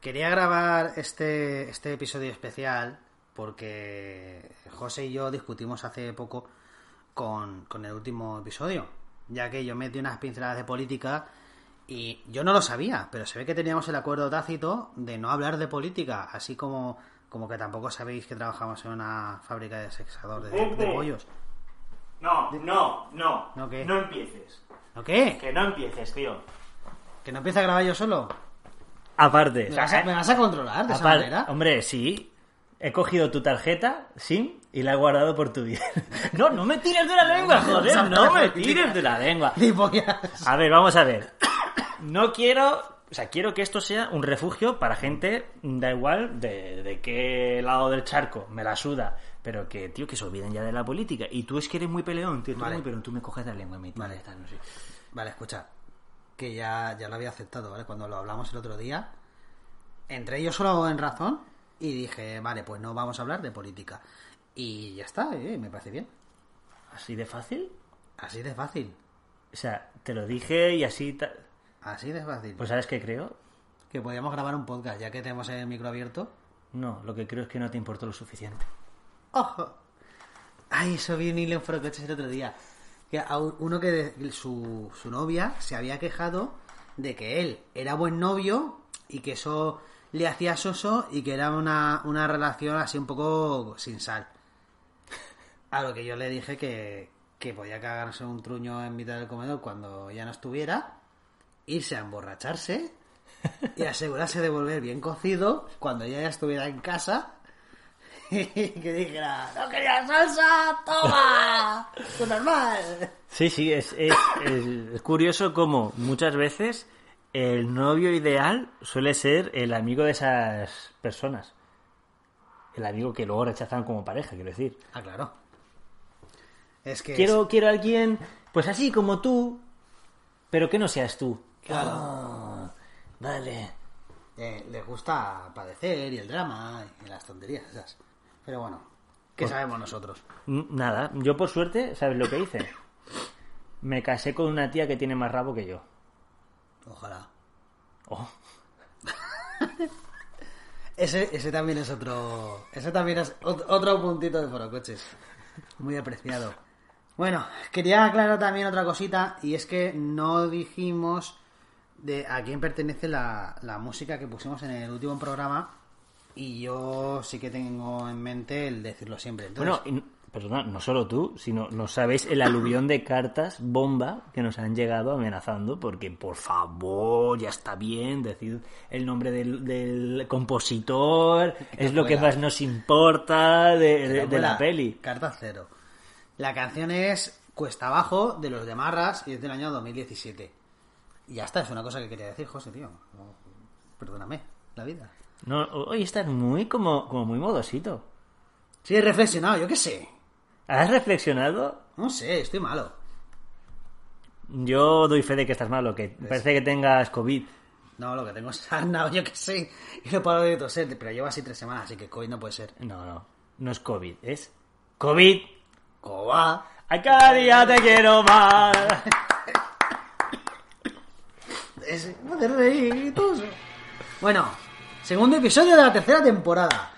Quería grabar este, este episodio especial porque José y yo discutimos hace poco con, con el último episodio, ya que yo metí unas pinceladas de política y yo no lo sabía, pero se ve que teníamos el acuerdo tácito de no hablar de política, así como, como que tampoco sabéis que trabajamos en una fábrica de sexador de, de pollos. No, no, no. ¿No qué? No empieces. ¿No qué? Que no empieces, tío. ¿Que no empieza a grabar yo solo? Aparte, ¿Me vas a, me vas a controlar de esa aparte- manera? hombre, sí. He cogido tu tarjeta, SIM, y la he guardado por tu bien. No, no me tires de la lengua, joder, no me tires de la lengua. A ver, vamos a ver. No quiero, o sea, quiero que esto sea un refugio para gente, da igual de, de qué lado del charco, me la suda, pero que, tío, que se olviden ya de la política. Y tú es que eres muy peleón, tío, tú Vale. eres muy peleón, tú me coges de la lengua, me Vale. tal, no sé. Vale, escucha. Que ya, ya lo había aceptado, ¿vale? Cuando lo hablamos el otro día, entré yo solo en razón y dije, vale, pues no vamos a hablar de política. Y ya está, eh, me parece bien. ¿Así de fácil? Así de fácil. O sea, te lo dije y así... ta- Así de fácil. Pues ¿sabes qué creo? que podíamos grabar un podcast, ya que tenemos el micro abierto. No, lo que creo es que no te importó lo suficiente. ¡Ojo! Ay, eso vi un hilo en el otro día. Que a un- uno que de- su, su novia se había quejado de que él era buen novio y que eso le hacía soso y que era una, una relación así un poco sin sal. A lo que yo le dije que, que podía cagarse un truño en mitad del comedor cuando ya no estuviera, irse a emborracharse y asegurarse de volver bien cocido cuando ya estuviera en casa que dijera, no quería salsa, toma, es normal. Sí, sí, es, es, es- es curioso como muchas veces el novio ideal suele ser el amigo de esas personas. El amigo que luego rechazan como pareja, quiero decir. Ah, claro. Es que... Quiero, quiero a alguien, pues así como tú, pero que no seas tú. Claro. Ah, vale. eh, les gusta padecer y el drama y las tonterías esas. Pero bueno, ¿qué sabemos nosotros? Nada, yo por suerte, ¿sabes lo que hice? Me casé con una tía que tiene más rabo que yo. Ojalá. Oh. Ese, ese también es otro... Ese también es ot- otro puntito de forocoches. Muy apreciado. Bueno, quería aclarar también otra cosita y es que no dijimos de a quién pertenece la, la música que pusimos en el último programa y yo sí que tengo en mente el decirlo siempre. Entonces, Bueno, y- perdona, no solo tú, sino no sabéis el aluvión de cartas bomba que nos han llegado amenazando, porque por favor, ya está bien, decir el nombre del, del compositor, es lo que más nos importa de, de- la peli. Carta cero. La canción es Cuesta Abajo de los de Marras y es del año 2017. Y ya está, es una cosa que quería decir, José, tío. Perdóname, la vida. No, hoy estás muy como, como muy modosito. Sí, he reflexionado, yo qué sé. ¿Has reflexionado? No sé, estoy malo. Yo doy fe de que estás malo, que parece que tengas COVID. No, lo que tengo es sarna, yo qué sé. Y no paro de toser, pero llevo así tres semanas, así que COVID no puede ser. No, no, no es COVID, es COVID. Coba. ¡Ay, cada día te quiero más! Es de reír y todo eso. Bueno, segundo episodio de la tercera temporada.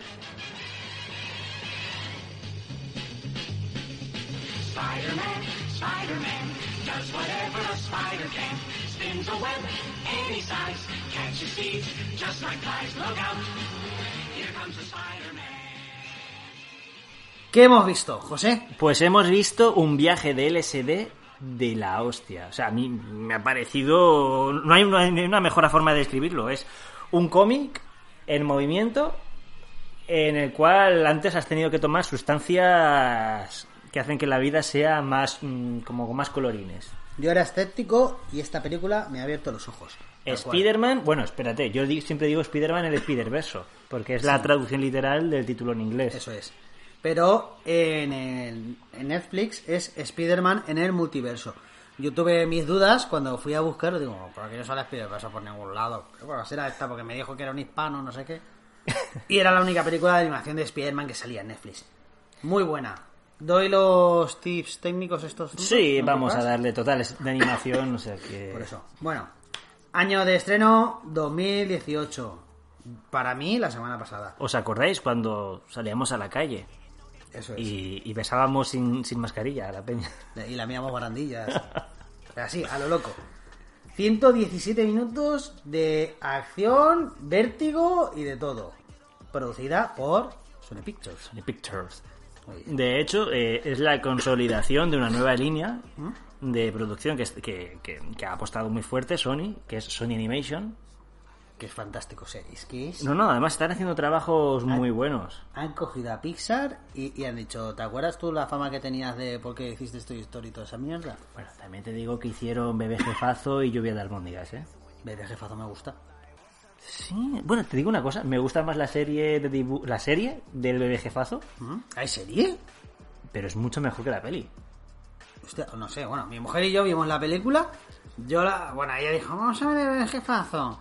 ¿Qué hemos visto, José? Pues hemos visto un viaje de LSD de la hostia. O sea, a mí me ha parecido... No hay una, una mejor forma de describirlo. Es un cómic en movimiento en el cual antes has tenido que tomar sustancias que hacen que la vida sea más mm, como con más colorines. Yo era escéptico y esta película me ha abierto los ojos. Spider-Man, bueno, espérate, yo siempre digo Spider-Man en el Spider-Verso, porque es la traducción literal del título en inglés. Eso es. Pero en, el- en Netflix es Spider-Man en el multiverso. Yo tuve mis dudas cuando fui a buscarlo. Digo, ¿por qué no sale Spider-Verse por ningún lado? ¿Qué bueno, será esta? Porque me dijo que era un hispano, no sé qué. Y era la única película de animación de Spider-Man que salía en Netflix. Muy buena. ¿Doy los tips técnicos estos? Sí, ¿No vamos a darle totales de animación, o sea que... Por eso. Bueno, año de estreno 2018. Para mí, la semana pasada. ¿Os acordáis cuando salíamos a la calle Eso es. y, y besábamos sin, sin mascarilla a la peña? Y la míamos barandillas. Así, a lo loco. 117 minutos de acción, vértigo y de todo. Producida por Sony Pictures. Sony Pictures. De hecho, eh, es la consolidación de una nueva línea de producción que, es- que, que- que ha apostado muy fuerte Sony, que es Sony Animation. Que es fantástico series. Que es- No, no, además están haciendo trabajos muy buenos. Han cogido a Pixar y, y han dicho, ¿te acuerdas tú la fama que tenías de por qué hiciste Toy Story y toda esa mierda? Bueno, también te digo que hicieron Bebé Jefazo y Lluvia de Albóndigas, ¿eh? Bebé jefazo me gusta. Sí, bueno, te digo una cosa, me gusta más la serie de dibu- la serie del Bebé Jefazo. ¿Hay serie? pero es mucho mejor que la peli. No sé, bueno, mi mujer y yo vimos la película. Yo la. Bueno, ella dijo, vamos a ver el jefazo.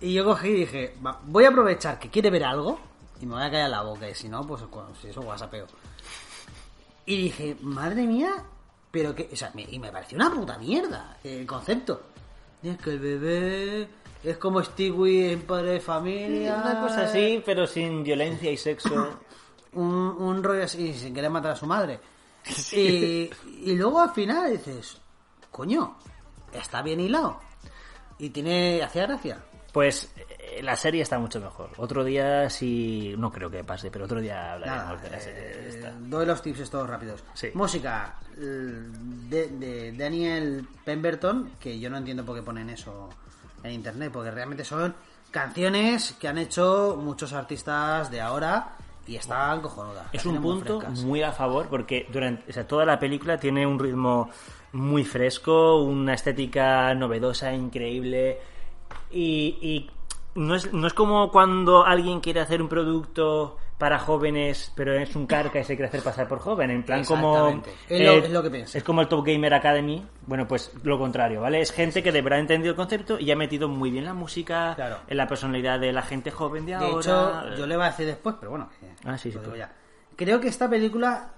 Y yo cogí y dije, "Va, voy a aprovechar que quiere ver algo y me voy a callar la boca. Y si no, pues si eso whatsappeo. Y dije, madre mía, pero que. O sea, me- y me pareció una puta mierda el concepto. Y es que el bebé es como Stewie en padre de familia. Una cosa así, pero sin violencia y sexo. un, un rollo así sin querer matar a su madre. Y, y luego al final dices, coño, está bien hilado. Y tiene, hacía gracia. Pues eh, la serie está mucho mejor. Otro día sí, no creo que pase, pero otro día hablaremos Nada, de la serie. eh, esta. doy los tips estos rápidos. Sí. Música eh, de, de Daniel Pemberton, que yo no entiendo por qué ponen eso en internet, porque realmente son canciones que han hecho muchos artistas de ahora y están cojonudas. Es un punto muy a favor porque durante o sea, toda la película tiene un ritmo muy fresco, una estética novedosa, increíble y, y no, es, no es como cuando alguien quiere hacer un producto para jóvenes pero es un carca y se quiere hacer pasar por joven en plan como Exactamente. Es lo- es lo que pienso. es como el Top Gamer Academy bueno pues lo contrario vale es gente que de verdad ha entendido el concepto y ha metido muy bien la música Claro. en la personalidad de la gente joven de, De ahora hecho, yo le voy a decir después, pero bueno. que Ah, sí, sí, ya. Creo que esta película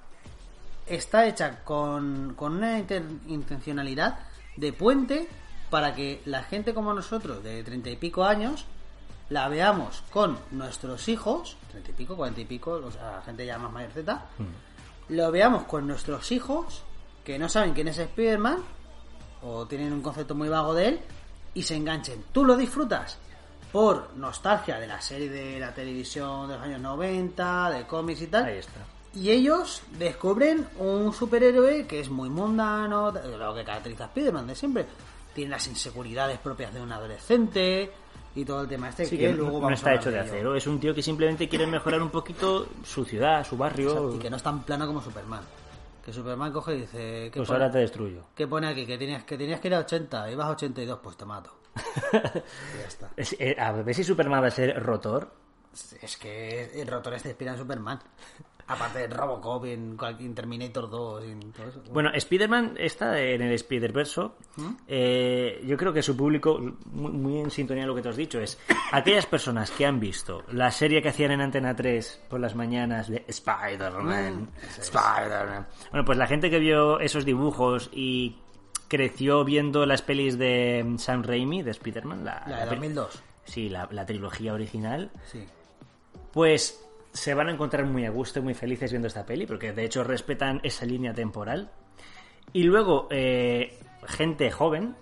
está hecha con, con una inter- intencionalidad de puente para que la gente como nosotros, de treinta y pico años, la veamos con nuestros hijos, treinta y pico, cuarenta y pico, o sea, la gente ya más mayorceta, lo veamos con nuestros hijos, que no saben quién es Spider-Man, o tienen un concepto muy vago de él, y se enganchen. Tú lo disfrutas por nostalgia de la serie de la televisión de los años 90, de cómics y tal. ahí está Y ellos descubren un superhéroe que es muy mundano, lo que caracteriza a Spider-Man de siempre. Tiene las inseguridades propias de un adolescente y todo el tema este Sí, que, que luego no vamos a está hecho de acero, es un tío que simplemente quiere mejorar un poquito su ciudad, su barrio. Exacto, Y que no es tan plano como Superman. Que Superman coge y dice... ¿qué Pues pone, ahora te destruyo. qué pone aquí? Que tenías, que tenías que ir a 80, ibas a 82, pues te mato. Y ya está. Es- eh, a ver si Superman va a ser rotor. Es que el rotor este inspira en Superman. Aparte de Robocop en, en Terminator 2 y en todo eso. Bueno, Spider-Man está en el Spider-Verso. ¿Mm? Eh, yo creo que su público, muy, muy en sintonía con lo que te has dicho, es aquellas personas que han visto la serie que hacían en Antena 3 por las mañanas de Spider-Man. Mm, Spider-Man. Bueno, pues la gente que vio esos dibujos y creció viendo las pelis de Sam Raimi, de Spider-Man, la, La de la pe- 2002. Sí, la, la trilogía original. Sí. Pues se van a encontrar muy a gusto y muy felices viendo esta peli, porque de hecho respetan esa línea temporal. Y luego, eh, gente joven,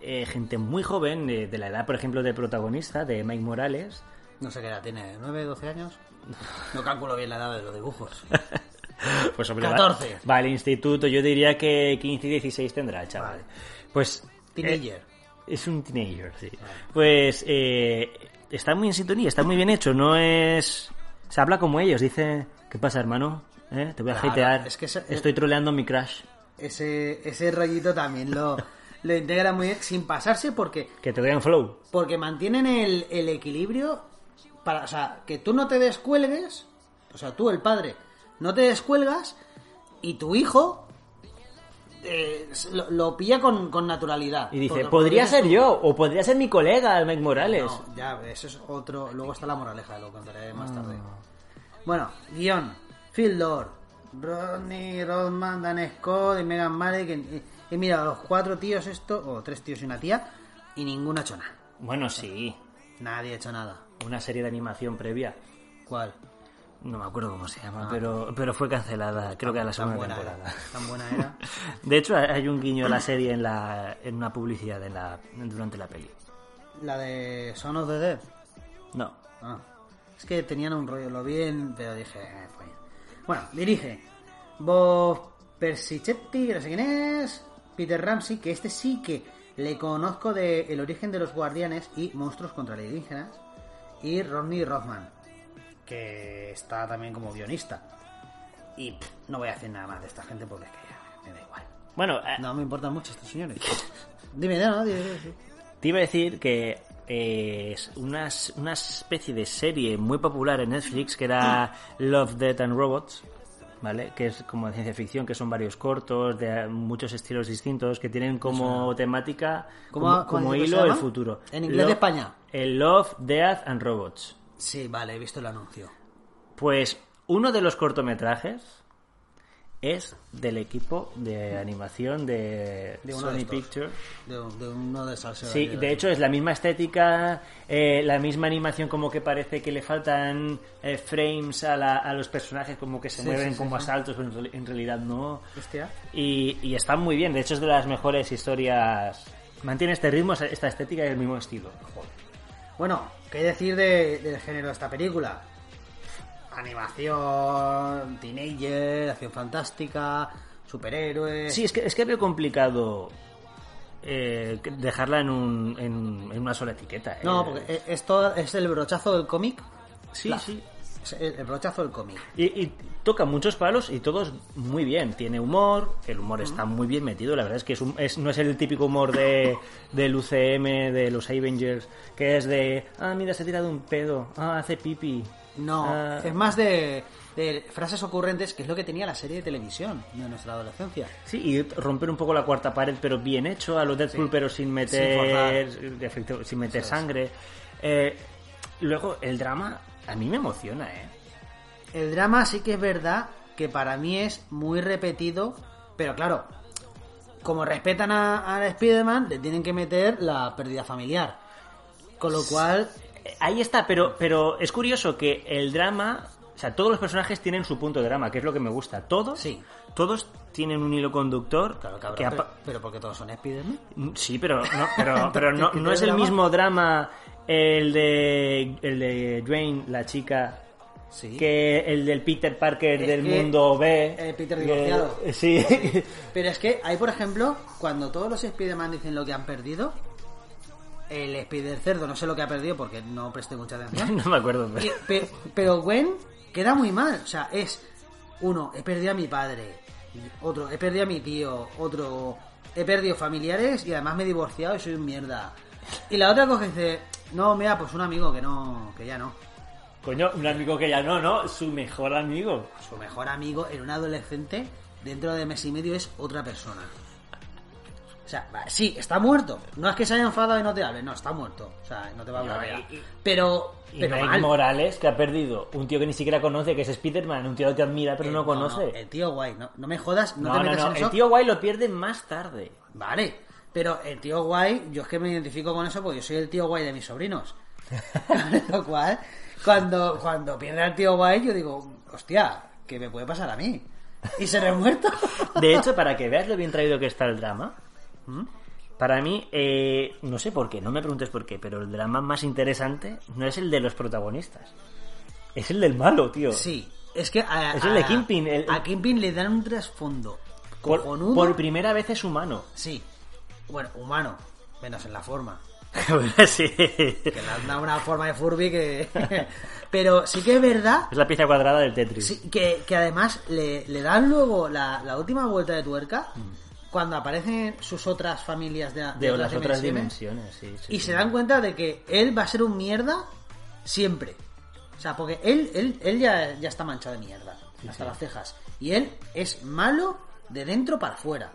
eh, gente muy joven, eh, de la edad, por ejemplo, del protagonista, de Mike Morales. No sé qué edad tiene, ¿9, 12 años? No calculo bien la edad de los dibujos. Pues hombre, va- 14. Va, al instituto, yo diría que 15 y 16 tendrá el chaval. Vale. Pues... Teenager. es un teenager, sí. Pues está muy en sintonía, está muy bien hecho, no es... Se habla como ellos, dice, ¿qué pasa, hermano? ¿Eh? Te voy a Claro, hatear. es que ese- Estoy troleando a mi crush. Ese, ese rollito también lo, lo integra muy bien, sin pasarse porque, Que te vean flow. porque mantienen el, el equilibrio para, o sea, que tú no te descuelgues, o sea, tú, el padre, no te descuelgas y tu hijo eh, lo, lo pilla con, con naturalidad. Y dice, podría ser tú, yo, o podría ser mi colega, el Mike Morales. No, ya, eso es otro. Luego está la moraleja, lo contaré Ah. más tarde. Bueno, guion: Phil Lord, Rodney Rodman, Dan Scott y Megan Malik. Y, y mira, los cuatro tíos, esto, o tres tíos y una tía, y ninguno ha hecho nada. Bueno, sí. Nadie ha hecho nada. una serie de animación previa. ¿Cuál? No me acuerdo cómo se llama, pero, pero fue cancelada, creo que a la segunda temporada. era. Tan buena era. De hecho, hay un guiño a la serie en, la, en una publicidad en la, durante la peli. La de Son of the Dead. No. Ah. Es que tenían un rollo, lo bien, pero dije, eh, pues. Bueno, dirige Bob Persichetti, no sé quién es, Peter Ramsey, que este sí que le conozco de El origen de los guardianes y Monstruos contra alienígenas, y Rodney Rothman, que está también como guionista. Y pff, no voy a decir nada más de esta gente porque es que ya me da igual. Bueno, eh, No me importan mucho estos señores. Dime, no, no, dime, dime, sí. te iba a decir que eh, es una, una especie de serie muy popular en Netflix que era Love, Death and Robots, ¿vale? Que es como de ciencia ficción, que son varios cortos de muchos estilos distintos, que tienen como temática, ¿Cómo- como, como hilo el futuro. En inglés de España. El Love, Death and Robots. Sí, vale, he visto el anuncio. Pues uno de los cortometrajes es del equipo de animación de, De Sony estos. Pictures. De, de uno de. Sí, de hecho es la misma estética, eh, la misma animación como que parece que le faltan eh, frames a, la- a los personajes como que se Sí, mueven sí, como a sí. saltos, pero en, reali- en realidad no. Hostia. Y, y está muy bien, de hecho es de las mejores historias. Mantiene este ritmo, esta estética y el mismo estilo. Bueno, ¿qué decir de- del género de esta película? Animación, teenager, acción fantástica, superhéroes. Sí, es que, es que veo complicado eh, dejarla en, un, en, en una sola etiqueta. eh. No, porque e- esto es el brochazo del cómic. Sí, sí. El, brochazo del cómic. Y, y toca muchos palos y todos muy bien. Tiene humor, el humor está muy bien metido. La verdad es que es un- es- no es el típico humor de, del UCM, de los Avengers, que es de, ah, mira, se ha tirado un pedo, ah, hace pipi. No, Ah, es más de, de frases ocurrentes, que es lo que tenía la serie de televisión de nuestra adolescencia. Sí, y romper un poco la cuarta pared, pero bien hecho, a los Deadpool, pero sin meter, efecto, sin meter sangre. Eh, luego, el drama a mí me emociona, ¿eh? El drama sí que es verdad que para mí es muy repetido, pero claro, como respetan a, a Spider-Man, le tienen que meter la pérdida familiar. Con lo cual, Ahí está, pero, pero es curioso que el drama, o sea, todos los personajes tienen su punto de drama, que es lo que me gusta. Todos, Sí. todos tienen un hilo conductor. claro, cabrón, que pero, porque todos son Spider-Man. Mm, Sí, pero no, pero, pero no, ¿Qué no es el mismo drama el de el de Dwayne, la chica, Sí. que el del Peter Parker Es del mundo B. eh, Peter que- divorciado. sí. Pero es que hay, por ejemplo, cuando todos los Spider-Man dicen lo que han perdido, el Spider Cerdo no sé lo que ha perdido porque no presté mucha atención. no me acuerdo. pero- pe- pero Gwen queda muy mal. O sea, es uno, he perdido a mi padre. Otro, he perdido a mi tío. Otro, he perdido familiares y además me he divorciado y soy un mierda. Y la otra coge y dice, no, mira, pues un amigo que no, que ya no. Coño, un amigo que ya no, ¿no? Su mejor amigo. Su mejor amigo en un adolescente, dentro de mes y medio, es otra persona. O sea, sí, está muerto. No es que se haya enfadado y no te hable, no, está muerto. O sea, no te va a hablar No, ya. y- y- Pero, Y pero mal. Morales, que ha perdido un tío que ni siquiera conoce, que es Spider-Man, un tío que admira pero Eh, no conoce. el tío guay, no, no me jodas, no, te no, metas no, en eso. el tío guay lo pierde más tarde. Vale, pero el tío guay, yo es que me identifico con eso porque yo soy el tío guay de mis sobrinos. Lo cual, cuando, cuando pierde al tío guay, yo digo, hostia, ¿qué me puede pasar a mí? Y se me ha muerto. De hecho, para que veas lo bien traído que está el drama, para mí, eh, no sé por qué, no me preguntes por qué, pero el drama más interesante no es el de los protagonistas. Es el del malo, tío. Sí, es que a, Es el de a- Kingpin, el- a Kingpin le dan un trasfondo Por, por primera vez es humano. Sí, bueno, humano, menos en la forma. sí. Que le han dado una forma de Furby que... pero sí que es verdad Es la pieza cuadrada del Tetris. Sí, que, que además le, le dan luego la, la última vuelta de tuerca cuando aparecen sus otras familias de, de las otras dimensiones, dimensiones, sí, sí, y sí. se dan cuenta de que él va a ser un mierda siempre. O sea, porque él, él, él ya, ya está manchado de mierda, hasta las cejas. Y él es malo de dentro para afuera.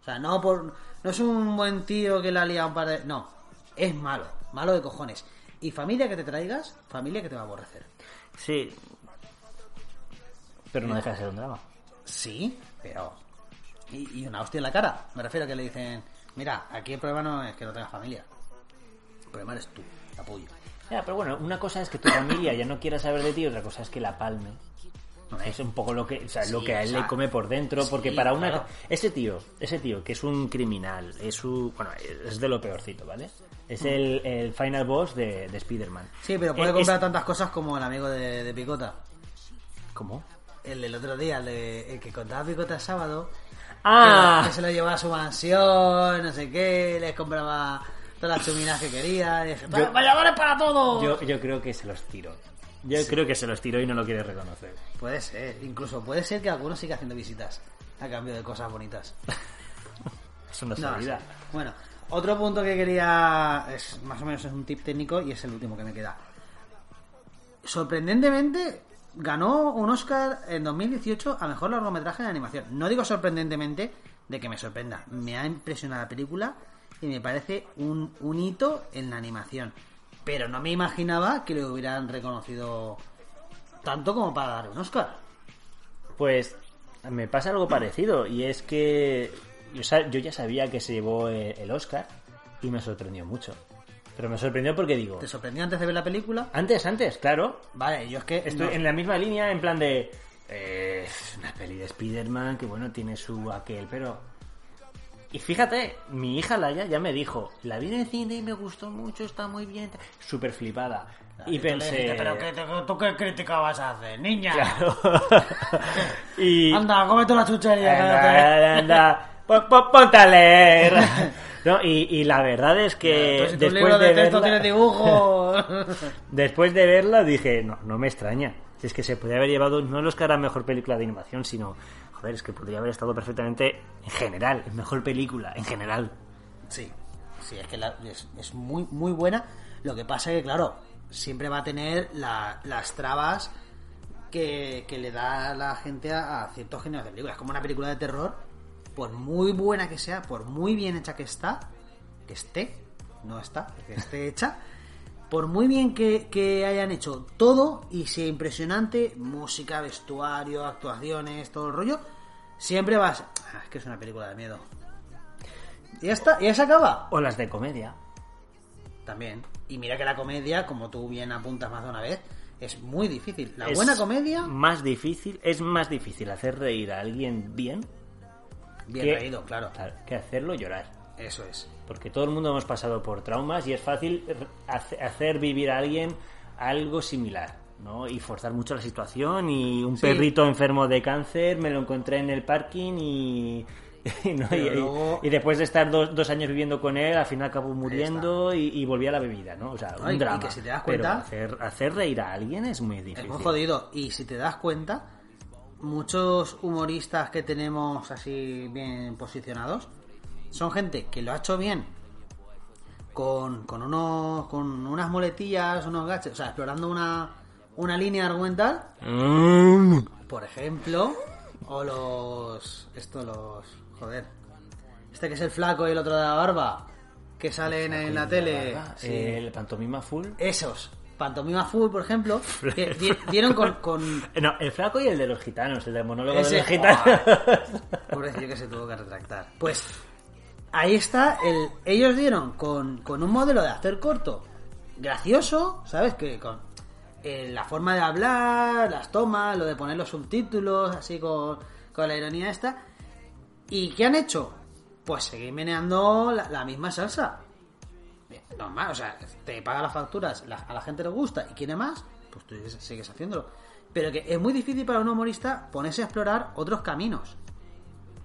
O sea, no por no es un buen tío que la ha liado un par de... No, es malo, malo de cojones. Y familia que te traigas, familia que te va a aborrecer. Sí. Pero no deja de ser un drama. Sí, pero. Y, y una hostia en la cara. Me refiero a que le dicen: Mira, aquí el problema no es que no tengas familia. El problema eres tú, capullo. Ya, pero bueno, una cosa es que tu familia ya no quiera saber de ti, otra cosa es que la palme. Es un poco lo que, o sea, lo que a o él sea, le come por dentro, sí, porque para una claro. ese tío, ese tío que es un criminal, es un, bueno, es de lo peorcito, ¿vale? Es el, el final boss de, de Spider-Man. Sí, pero puede Eh, comprar es- tantas cosas como el amigo de, de Picota. ¿Cómo? El del otro día, el, de, el que contaba Picota el sábado. Ah, Que, que se lo llevaba a su mansión, no sé qué, les compraba todas las chuminas que quería. Y dije, Yo- ¡Valladores para todo! yo, yo creo que se los tiró. Yo creo que se los tiró y no lo quiere reconocer. Puede ser, incluso puede ser que alguno siga haciendo visitas a cambio de cosas bonitas. Eso no es No, sí. Bueno, otro punto que quería, es más o menos es un tip técnico y es el último que me queda. Sorprendentemente ganó un Oscar en 2018 a mejor largometraje de animación. No digo sorprendentemente de que me sorprenda, me ha impresionado la película y me parece un, un hito en la animación. Pero no me imaginaba que lo hubieran reconocido tanto como para dar un Oscar. Pues me pasa algo parecido y es que yo, ya sabía que se llevó el, el Oscar y me sorprendió mucho. Pero me sorprendió porque digo, ¿Te sorprendió antes de ver la película? antes, antes, claro, Vale, yo es que estoy no- en la misma línea en plan de eh, una peli de Spider-Man que bueno, tiene su aquel, pero y fíjate, mi hija Laia ya me dijo, la vi en el cine y me gustó mucho, está muy bien, súper flipada. Y pensé, dijiste, ¿Pero qué, tú qué crítica vas a hacer, niña? Claro. y Anda, cómete la chuchería. Anda, anda. Pon- Ponte a leer. No, y, y la verdad es que Tú, si después libro de, de texto tiene verla, dibujos. después de verla dije, no, no me extraña. Si Es que se podría haber llevado no el Oscar a mejor película de animación, sino, es que podría haber estado perfectamente en general, en mejor película, en general. sí, sí, es que es, muy, muy buena. Lo que pasa es que, claro, siempre va a tener la- las trabas que, que le da la gente a, a ciertos géneros de películas. Como una película de terror, por muy buena que sea, por muy bien hecha que está, que esté, no está, que esté hecha, por muy bien que, que hayan hecho todo y sea impresionante, música, vestuario, actuaciones, todo el rollo, siempre vas. "Ah, es que es una película de miedo. Y ya está, y ya se acaba. O las de comedia. También. Y mira que la comedia, como tú bien apuntas más de una vez, es muy difícil. La Es buena comedia, Más difícil, es más difícil hacer reír a alguien bien bien que- reído, claro. que hacerlo llorar. Eso es. Porque todo el mundo hemos pasado por traumas y es fácil hacer vivir a alguien algo similar, ¿no? Y forzar mucho la situación y un Sí. perrito enfermo de cáncer me lo encontré en el parking y... y no, Pero y- y- luego- y después de estar dos, dos años viviendo con él, al final acabó muriendo y, y volví a la bebida, ¿no? O sea, un y- y drama. que si te das Pero cuenta- hacer, hacer reír a alguien es muy Es difícil. muy jodido. Y si te das cuenta, muchos humoristas que tenemos así bien posicionados son gente que lo ha hecho bien con, con, unos, con unas muletillas, unos gaches, o sea, explorando una, una línea argumental, Mm. por ejemplo, o los. Esto, los. Joder. Este que es el flaco y el otro de la barba, que salen en la tele. Sí. El pantomima full. Esos. Pantomima Full, por ejemplo, que di- dieron con, con, No, el flaco y el de los gitanos, el del monólogo Ese- de los gitanos. Pobrecillo que se tuvo que retractar. Pues ahí está, el, ellos dieron con, un modelo de hacer corto gracioso, ¿sabes? Que con eh, la forma de hablar, las tomas, lo de poner los subtítulos, así con, la ironía esta. ¿Y qué han hecho? Pues seguir meneando la, misma salsa. Normal, o sea, te paga las facturas, a la gente le gusta y quiere más, pues tú sigues haciéndolo. Pero que es muy difícil para un humorista ponerse a explorar otros caminos.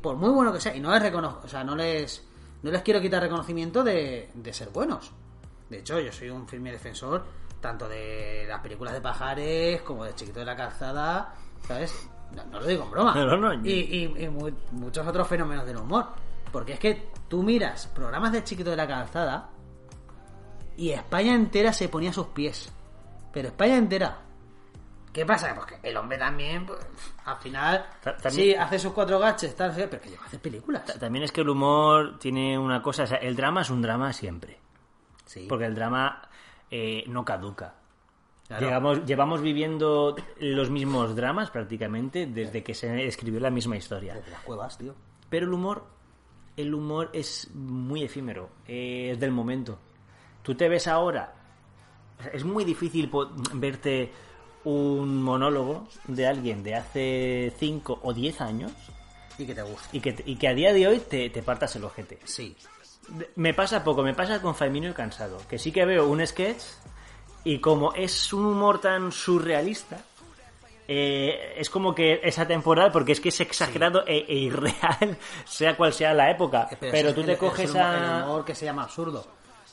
Por muy bueno que sea. Y no les recono- o sea, no les, no les quiero quitar reconocimiento de, de ser buenos. De hecho, yo soy un firme defensor tanto de las películas de Pajares como de Chiquito de la Calzada, ¿sabes? No, no lo digo en broma. No, no, y y- y mu- muchos otros fenómenos del humor. Porque es que tú miras programas de Chiquito de la Calzada y España entera se ponía a sus pies. Pero España entera. ¿Qué pasa? Pues que el hombre también, pues, al final, también- sí, hace sus cuatro gaches, tal, pero que hacer películas. Ta- También es que el humor tiene una cosa, o sea, el drama es un drama siempre, Sí, porque el drama eh, no caduca. claro. Llegamos- llevamos viviendo los mismos dramas prácticamente desde que se escribió la misma historia. Desde las cuevas, tío. Pero el humor, el humor es muy efímero, eh, es del momento. Tú te ves ahora Es muy difícil verte un monólogo de alguien de hace 5 o 10 años Y que te guste. y que, y que a día de hoy te, te partas el ojete. Sí. Me pasa poco, me pasa con Faimino y Cansado, que sí que veo un sketch y como es un humor tan surrealista, eh, es como que es atemporal porque es que es exagerado e, e irreal, sea cual sea la época. Eh, Pero, tú te es coges el humor, a... El humor que se llama absurdo.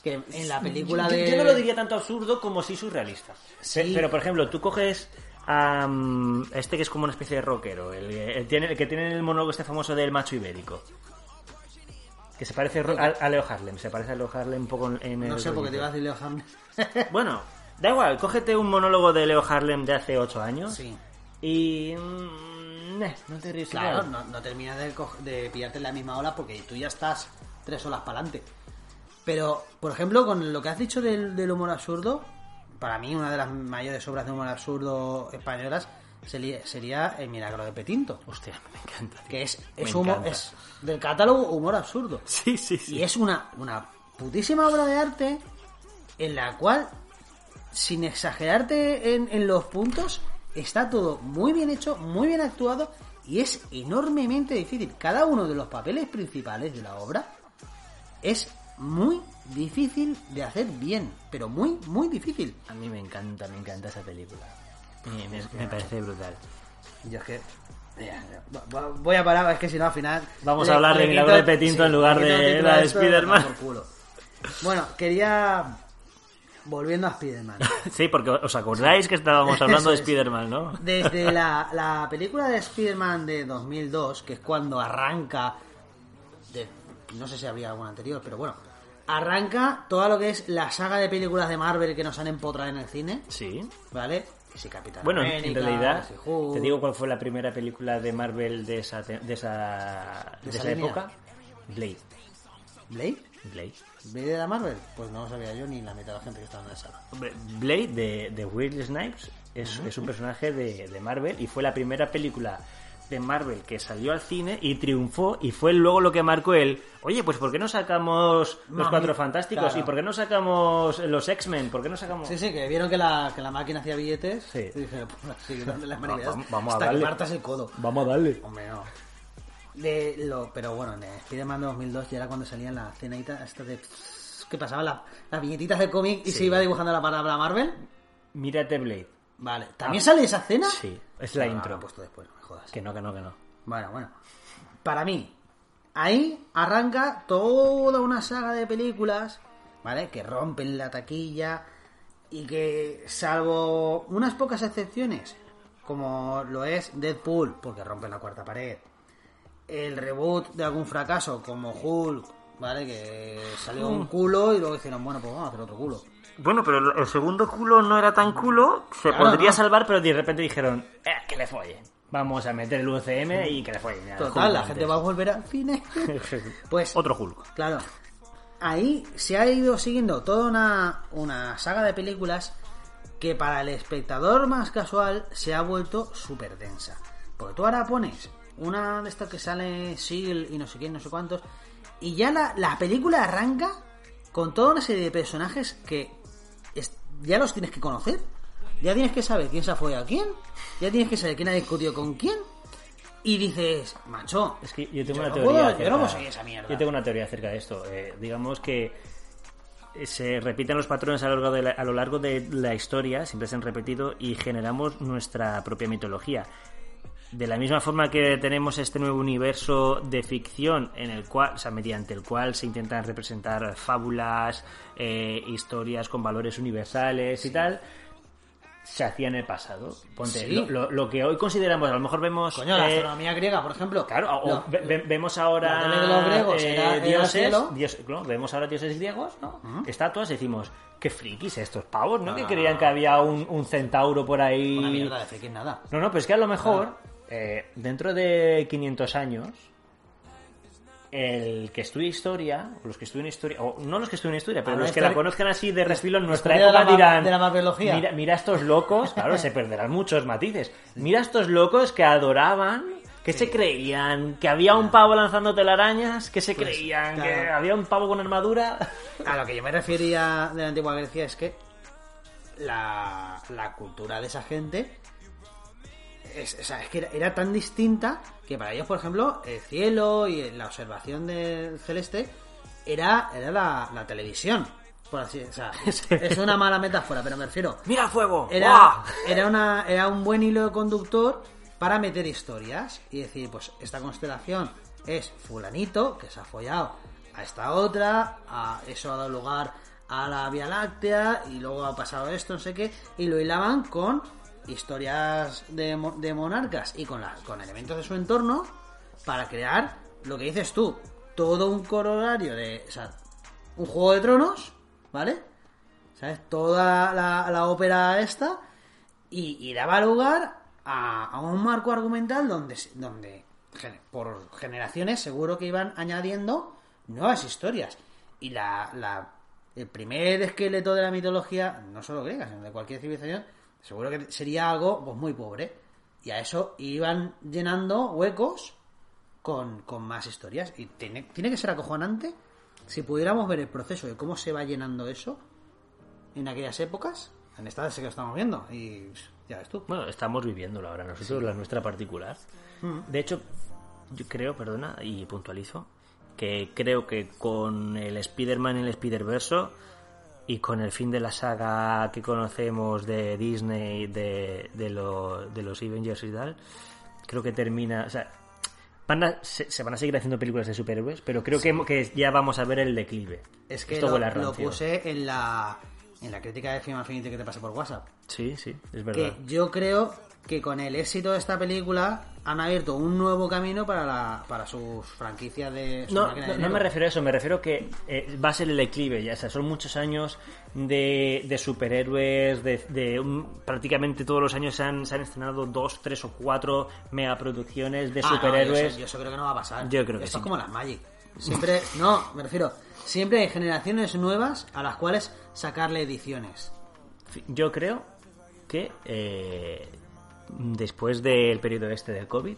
Que en la película yo, de... yo no lo diría tanto absurdo como sí surrealista. Sí. Pero, por ejemplo, tú coges a mm, este que es como una especie de rockero, el, el tiene- el que tiene el monólogo este famoso del macho ibérico. Que se parece a, a Leo Harlem, se parece a Leo Harlem un poco en en No el sé, porque te iba a decir Leo Harlem. Bueno, da igual, cógete un monólogo de Leo Harlem de hace 8 años Sí. y... mm, eh, no te ríes Claro, no, no terminas de, pillarte en la misma ola porque tú ya estás tres olas para adelante. Pero, por ejemplo, con lo que has dicho del, del humor absurdo, para mí una de las mayores obras de humor absurdo españolas sería, sería El Milagro de Petinto. Hostia, me encanta. tío. Que es, es, humor, encanta. es del catálogo humor absurdo. Sí, sí, sí. Y es una, una putísima obra de arte en la cual, sin exagerarte en, en los puntos, está todo muy bien hecho, muy bien actuado y es enormemente difícil. Cada uno de los papeles principales de la obra es muy difícil de hacer bien, pero muy, muy difícil. A mí me encanta, me encanta esa película. Me, me- me parece brutal. Yo es que... Voy a parar, es que si no al final... Vamos a hablar de Milagro de Petinto en lugar de la de Spiderman. Bueno, quería... Volviendo a Spider-Man. Sí, porque os acordáis que estábamos hablando de. Spider-Man, ¿no? Desde la, la película de Spider-Man de 2002, que es cuando arranca, no sé si habría alguna anterior, pero bueno, arranca toda lo que es la saga de películas de Marvel que nos han empotrado en el cine, Sí. ¿vale? Que si Capitán Bueno, en- América, en realidad, te digo cuál fue la primera película de Marvel de esa, de esa, ¿De de esa época. Blade. ¿Blade? Blade. ¿Blade de la Marvel? Pues no lo sabía yo ni la mitad de la gente que estaba en la sala. Blade de, de Wesley Snipes es, es un personaje de, de Marvel y fue la primera película de Marvel que salió al cine y triunfó y fue luego lo que marcó el oye pues ¿por qué no sacamos los Mami, cuatro fantásticos? claro. ¿y por qué no sacamos los X-Men? ¿por qué no sacamos...? Sí, sí, que vieron que la, que la máquina hacía billetes. Sí. Y dije, pues sí, las vamos- a hasta darle. que el codo. Vamos a darle. Hombre, no. De lo, pero bueno, en Spider-Man de 2002 ya era cuando salían las escenitas estas de... que pasaban las, las viñetitas del cómic y se iba dibujando la palabra Marvel. Mírate Blade. Vale. ¿También sale esa escena? Sí, es la Ah, intro. puesto después, no me jodas. Que no, que no, que no. Bueno, bueno. Para mí, ahí arranca toda una saga de películas, ¿vale? Que rompen la taquilla y que, salvo unas pocas excepciones, como lo es Deadpool, porque rompen la cuarta pared, el reboot de algún fracaso, como Hulk, ¿vale? Que salió un culo y luego dijeron, bueno, pues vamos a hacer otro culo. Bueno, pero el segundo culo no era tan culo, se Claro, podría no. salvar, pero de repente dijeron, eh, que le follen. Vamos a meter el UCM y que le follen. ya, Total, Hulk la antes. gente va a volver al cine. Pues Otro Hulk. Claro. Ahí se ha ido siguiendo toda una, una saga de películas que para el espectador más casual se ha vuelto súper densa. Porque tú ahora pones una de estas que sale Seal y no sé quién, no sé cuántos, y ya la, la película arranca con toda una serie de personajes que es- ya los tienes que conocer. Ya tienes que saber quién se ha follado a quién. Ya tienes que saber quién ha discutido con quién. Y dices, macho, Es que yo tengo Yo una no teoría. puedo- yo acerca- no puedo seguir esa mierda. Yo tengo una teoría acerca de esto. Eh, digamos que eh, se repiten los patrones a lo, largo de la, a lo largo de la historia, siempre se han repetido, y generamos nuestra propia mitología. De la misma forma que tenemos este nuevo universo de ficción en el cual, o sea, mediante el cual se intentan representar fábulas, eh, historias con valores universales y tal, se hacía en el pasado. Ponte, Sí. lo, lo- lo que hoy consideramos, a lo mejor vemos... coño, la eh, astronomía griega, por ejemplo. Claro, o ve- ve- vemos ahora de los griegos eh, era- dioses, dios- vemos ahora dioses griegos, ¿no? Estatuas, decimos, qué frikis estos pavos, ¿no? No, que no, creían que había un, un centauro por ahí. Una mierda de friki nada. No, no, pero es que a lo mejor, eh, dentro de 500 años, el que estudie historia, o los que estudien historia, o no los que estudien historia, pero Ah, los que la conozcan así de refilo en nuestra de época la dirán... de la. Mira, mira estos locos, claro, se perderán muchos matices. Mira estos locos que adoraban... que se creían? ¿Que había un pavo lanzando telarañas? ¿Que se creían? ¿Que Pues, había un pavo con armadura? A lo que yo me refería de la antigua Grecia es que la, la cultura de esa gente es, o sea, es que era, era tan distinta que para ellos, por ejemplo, el cielo y la observación del celeste era, era la, la televisión. Por así, o sea, es una mala metáfora, pero me refiero. ¡Mira fuego! Era, era, una, era un buen hilo conductor para meter historias y decir, pues esta constelación es fulanito que se ha follado a esta otra, a, eso ha dado lugar a la Vía Láctea y luego ha pasado esto, no sé qué, y lo hilaban con historias de, de monarcas y con, la- con elementos de su entorno para crear lo que dices tú, todo un corolario de, un juego de tronos, ¿vale? ¿Sabes? Toda la, ópera esta y, daba lugar a, un marco argumental donde, donde por generaciones seguro que iban añadiendo nuevas historias. Y la, la- el primer esqueleto de la mitología, no solo griega, sino de cualquier civilización, seguro que sería algo pues, muy pobre. Y a eso iban llenando huecos con, con más historias. Y tiene, tiene que ser acojonante si pudiéramos ver el proceso de cómo se va llenando eso en aquellas épocas. En esta sí que lo estamos viendo. Y ya ves tú. Bueno, estamos viviéndolo ahora nosotros, la nuestra particular. De hecho, yo creo, perdona, y puntualizo, que creo que con el Spider-Man y el Spider-Verso y con el fin de la saga que conocemos de Disney, de, de, lo- de los Avengers y tal, creo que termina... O sea, van a- se, se van a seguir haciendo películas de superhéroes, pero creo que, que ya vamos a ver el declive. Es que Esto lo, lo puse en la, en la crítica de Film Affinity que te pasé por WhatsApp. Sí, sí, es Que verdad. yo creo que con el éxito de esta película han abierto un nuevo camino para, la, para sus franquicias de... su No, no, de no me refiero a eso, me refiero que eh, va a ser el declive, ya o sea, son muchos años de, de superhéroes, de, de prácticamente todos los años se han, se han estrenado dos, tres o cuatro megaproducciones de Ah, no, superhéroes. yo, eso, yo eso creo que no va a pasar. Yo creo que Esto sí. es como las Magic. Siempre, no, me refiero, siempre hay generaciones nuevas a las cuales sacarle ediciones. Yo creo que eh, después del periodo este del COVID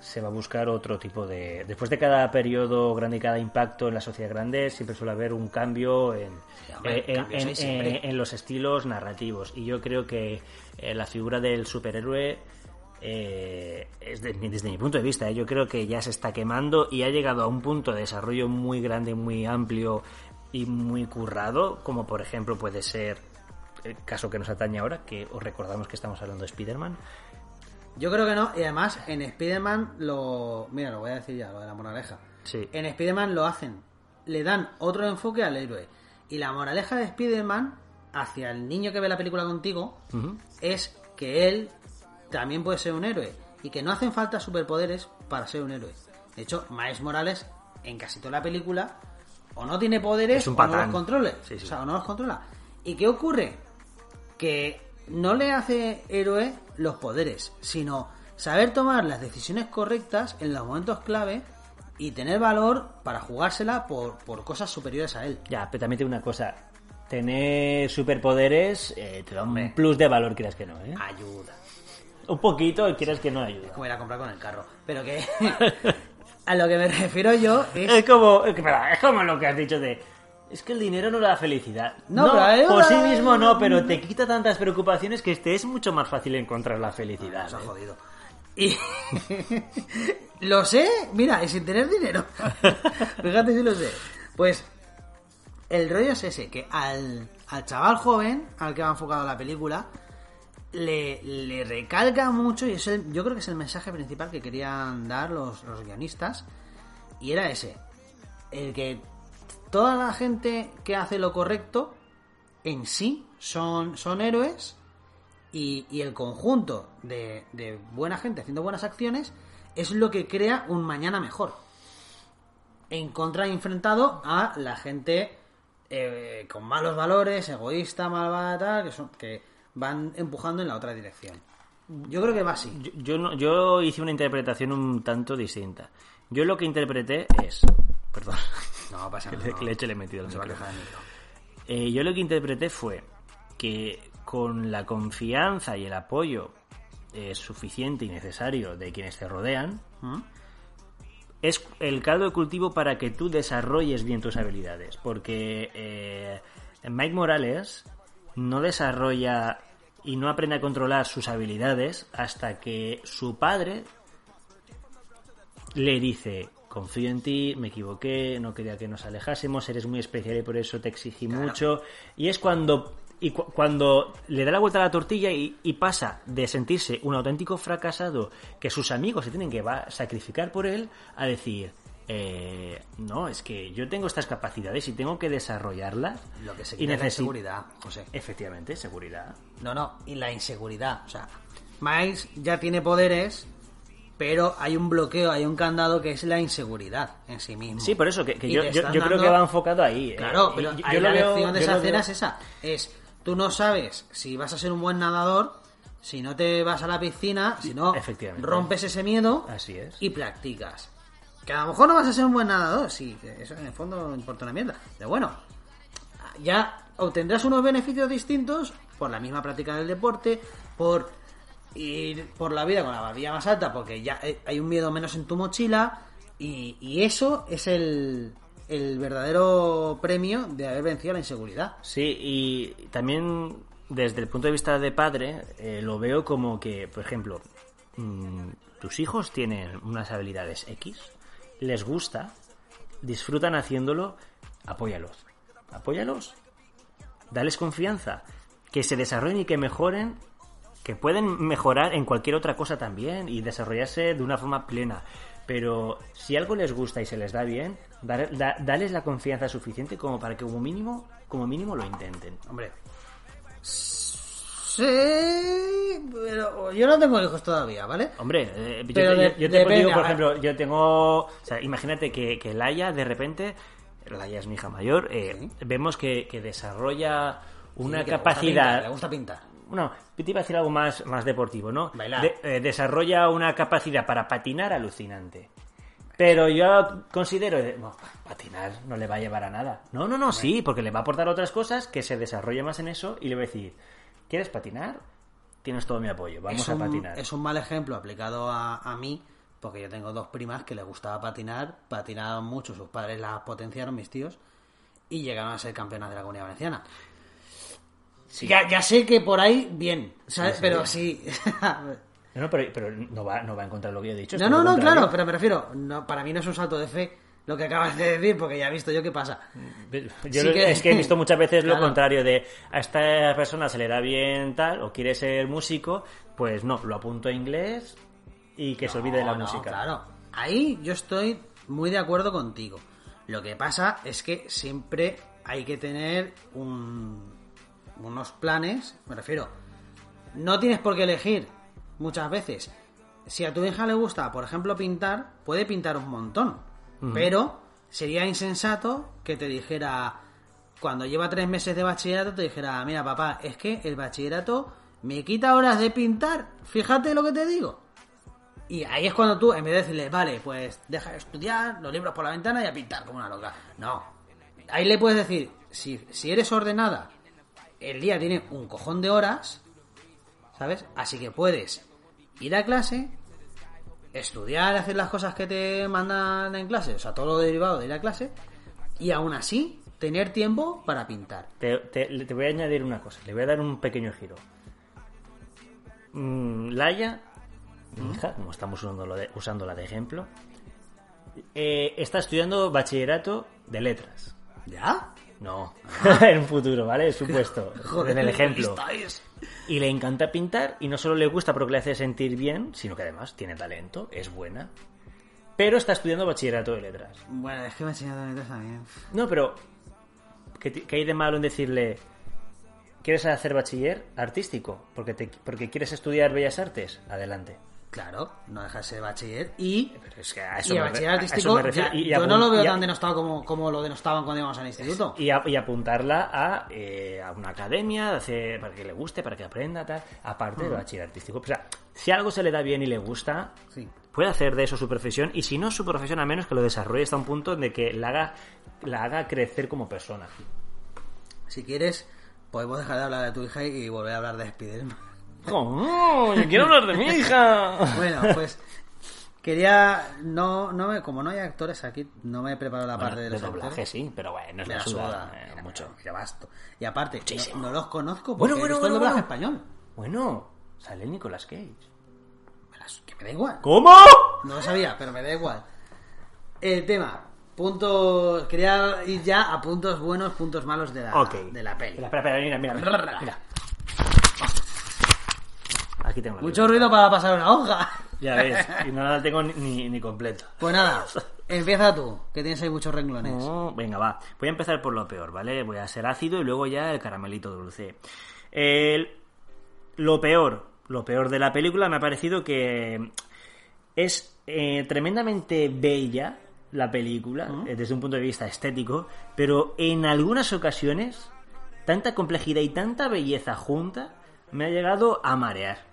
se va a buscar otro tipo de... Después de cada periodo grande y cada impacto en la sociedad grande, siempre suele haber un cambio en, hombre, en- los estilos narrativos. Y yo creo que eh, la figura del superhéroe, eh, es de- desde mi punto de vista, eh, yo creo que ya se está quemando y ha llegado a un punto de desarrollo muy grande, muy amplio y muy currado, como por ejemplo puede ser el caso que nos atañe ahora, que os recordamos que estamos hablando de Spider-Man. Yo creo que no, y además en Spider-Man lo... Mira, lo voy a decir ya, lo de la moraleja. Sí. En Spider-Man lo hacen, le dan otro enfoque al héroe. Y la moraleja de Spider-Man hacia el niño que ve la película contigo es que él también puede ser un héroe y que no hacen falta superpoderes para ser un héroe. De hecho, Miles Morales en casi toda la película o no tiene poderes un o no los controla. Sí, sí. O sea, o no los controla. ¿Y qué ocurre? Que no le hace héroe los poderes, sino saber tomar las decisiones correctas en los momentos clave y tener valor para jugársela por, por cosas superiores a él. Ya, pero también digo una cosa. Tener superpoderes eh, te da un plus de valor, quieras que no, ¿eh? Ayuda. Un poquito, quieras que no ayuda. Como ir a comprar con el carro. Pero que a lo que me refiero yo es... Es como, es es como lo que has dicho de... Es que el dinero no da felicidad. No, No, pero por sí mismo no, pero te quita tantas preocupaciones que te es mucho más fácil encontrar la felicidad. Nos ha ¿eh? jodido. Y lo sé, mira, y sin tener dinero. Fíjate si lo sé. Pues el rollo es ese, que al, al chaval joven, al que va enfocado la película, le, le recalca mucho, y es el, yo creo que es el mensaje principal que querían dar los, los guionistas, y era ese, el que toda la gente que hace lo correcto en sí son, son héroes y, el conjunto de, de buena gente haciendo buenas acciones es lo que crea un mañana mejor. En contra enfrentado a la gente eh, con malos valores, egoísta, malvada, tal, que, son, que van empujando en la otra dirección. Yo creo que va así. Yo, yo, no- yo hice una interpretación un tanto distinta. Yo lo que interpreté es... Perdón. No pasa Que le, que leche le he metido se va a quejar el micro. Eh, yo lo que interpreté fue que con la confianza y el apoyo eh, suficiente y necesario de quienes te rodean, ¿Mm? es el caldo de cultivo para que tú desarrolles bien tus habilidades. Porque eh, Mike Morales no desarrolla y no aprende a controlar sus habilidades hasta que su padre le dice, confío en ti, me equivoqué, no quería que nos alejásemos, eres muy especial y por eso te exigí mucho. Y es cuando, y cu- cuando le da la vuelta a la tortilla y, y pasa de sentirse un auténtico fracasado que sus amigos se tienen que va- sacrificar por él a decir, eh, no, es que yo tengo estas capacidades y tengo que desarrollarlas. Lo que se y es la necesito... inseguridad, José. Efectivamente, seguridad. No, no, y la inseguridad. O sea, Miles ya tiene poderes, pero hay un bloqueo, hay un candado que es la inseguridad en sí mismo. Sí, por eso, que, yo, creo que va enfocado ahí. eh. Claro, pero yo- yo la veo- lección de esa veo- es esa. Es, tú no sabes si vas a ser un buen nadador, si no te vas a la piscina, si no rompes ese miedo Así es. y practicas. Que a lo mejor no vas a ser un buen nadador, sí, que eso en el fondo no importa una mierda. Pero bueno, ya obtendrás unos beneficios distintos por la misma práctica del deporte, por ir por la vida con la barbilla más alta, porque ya hay un miedo menos en tu mochila, y, y eso es el, el verdadero premio de haber vencido la inseguridad. Sí, y también desde el punto de vista de padre, eh, lo veo como que, por ejemplo, mm, tus hijos tienen unas habilidades X, les gusta, disfrutan haciéndolo, apóyalos. Apóyalos, dales confianza, que se desarrollen y que mejoren, que pueden mejorar en cualquier otra cosa también y desarrollarse de una forma plena. Pero si algo les gusta y se les da bien, dar- da- dales la confianza suficiente como para que como mínimo, como mínimo lo intenten. Hombre. Sí, pero yo no tengo hijos todavía, ¿vale? Hombre, eh, yo, te- de- yo- yo te depende, digo, por ejemplo, yo tengo... O sea, imagínate que, que Laia, de repente, Laia es mi hija mayor, eh, vemos que, que desarrolla una Sí, que capacidad... Le gusta pintar. Bueno, te iba a decir algo más, más deportivo, ¿no? Bailar. De- eh, desarrolla una capacidad para patinar alucinante. Pero yo considero, eh, no, patinar no le va a llevar a nada. No, no, no, sí, porque le va a aportar otras cosas que se desarrolle más en eso y le va a decir, ¿quieres patinar? Tienes todo mi apoyo, vamos es a un, patinar. Es un mal ejemplo aplicado a, a mí, porque yo tengo dos primas que les gustaba patinar, patinaban mucho, sus padres las potenciaron, mis tíos, y llegaron a ser campeonas de la comunidad valenciana. Ya, ya sé que por ahí, bien, ¿sabes? pero sí. No, no, pero, pero no, va, no va a encontrar lo que yo he dicho. no, no, no, claro, pero me refiero, no, para mí no es un salto de fe lo que acabas de decir, porque ya he visto yo qué pasa. Yo Sí lo- que- es que he visto muchas veces lo contrario de a esta persona se le da bien tal o quiere ser músico, pues no, lo apunto a inglés y que se olvide de la música. Claro, ahí yo estoy muy de acuerdo contigo. Lo que pasa es que siempre hay que tener un- unos planes, me refiero. No tienes por qué elegir muchas veces. Si a tu hija le gusta, por ejemplo, pintar, puede pintar un montón. Pero sería insensato que te dijera, cuando lleva tres meses de bachillerato, te dijera, mira papá, es que el bachillerato me quita horas de pintar. Fíjate lo que te digo. Y ahí es cuando tú, en vez de decirle, vale, pues deja de estudiar, los libros por la ventana y a pintar como una loca. No. Ahí le puedes decir, si, si eres ordenada, el día tiene un cojón de horas, ¿sabes? Así que puedes ir a clase, estudiar, hacer las cosas que te mandan en clase, o sea, todo lo derivado de ir a clase, y aún así tener tiempo para pintar. Te, te- te voy a añadir una cosa, le voy a dar un pequeño giro. Mm, Laia, mi hija, como estamos usándola de, usándola de ejemplo, eh, está estudiando bachillerato de letras. ¿Ya? No, en un futuro, ¿vale? Supuesto, en el ejemplo. Y le encanta pintar y no solo le gusta porque le hace sentir bien, sino que además tiene talento, es buena. Pero está estudiando bachillerato de letras. Bueno, es que ha enseñado letras también. No, pero ¿qué, ti- qué hay de malo en decirle ¿Quieres hacer bachiller artístico? Porque, te, porque quieres estudiar bellas artes. Adelante. Claro, no deja de ser bachiller y... Pero es que a Y el bachiller a artístico, eso me refiero. ya- Y- y yo no lo veo a- tan denostado como, como lo denostaban cuando íbamos al instituto. y, a- y apuntarla a, eh, a una academia hacer, para que le guste, para que aprenda, tal, aparte del bachiller artístico. O sea, si algo se le da bien y le gusta, Sí. puede hacer de eso su profesión, y si no su profesión, al menos que lo desarrolle hasta un punto de que la haga, la haga crecer como persona. Si quieres, podemos dejar de hablar de tu hija y volver a hablar de Spiderman. ¡Oh, yo quiero hablar de mi hija! Bueno, pues Quería, no, no me, como no hay actores aquí, no me he preparado la parte de de los doblaje actores. sí, pero bueno, es la suda, eh, Mira, mucho. Qué basto. Y aparte, no, no los conozco Bueno, porque bueno, he visto bueno, el doblaje bueno. español. Bueno, sale Nicolas Cage. Que me da igual. ¿Cómo? No lo sabía, pero me da igual. El tema, puntos. Quería ir ya a puntos buenos, puntos malos de la, Ok. de la peli. Espera, espera, espera, mira, mira, mira. mira. Aquí tengo la Mucho ruido para pasar una hoja. Ya ves, y no la tengo ni, ni, ni completa. Pues nada, empieza tú, que tienes ahí muchos renglones. No, venga, va. Voy a empezar por lo peor, ¿vale? Voy a ser ácido y luego ya el caramelito dulce. El- lo peor, lo peor de la película me ha parecido que es eh, tremendamente bella la película eh, desde un punto de vista estético, pero en algunas ocasiones tanta complejidad y tanta belleza junta me ha llegado a marear.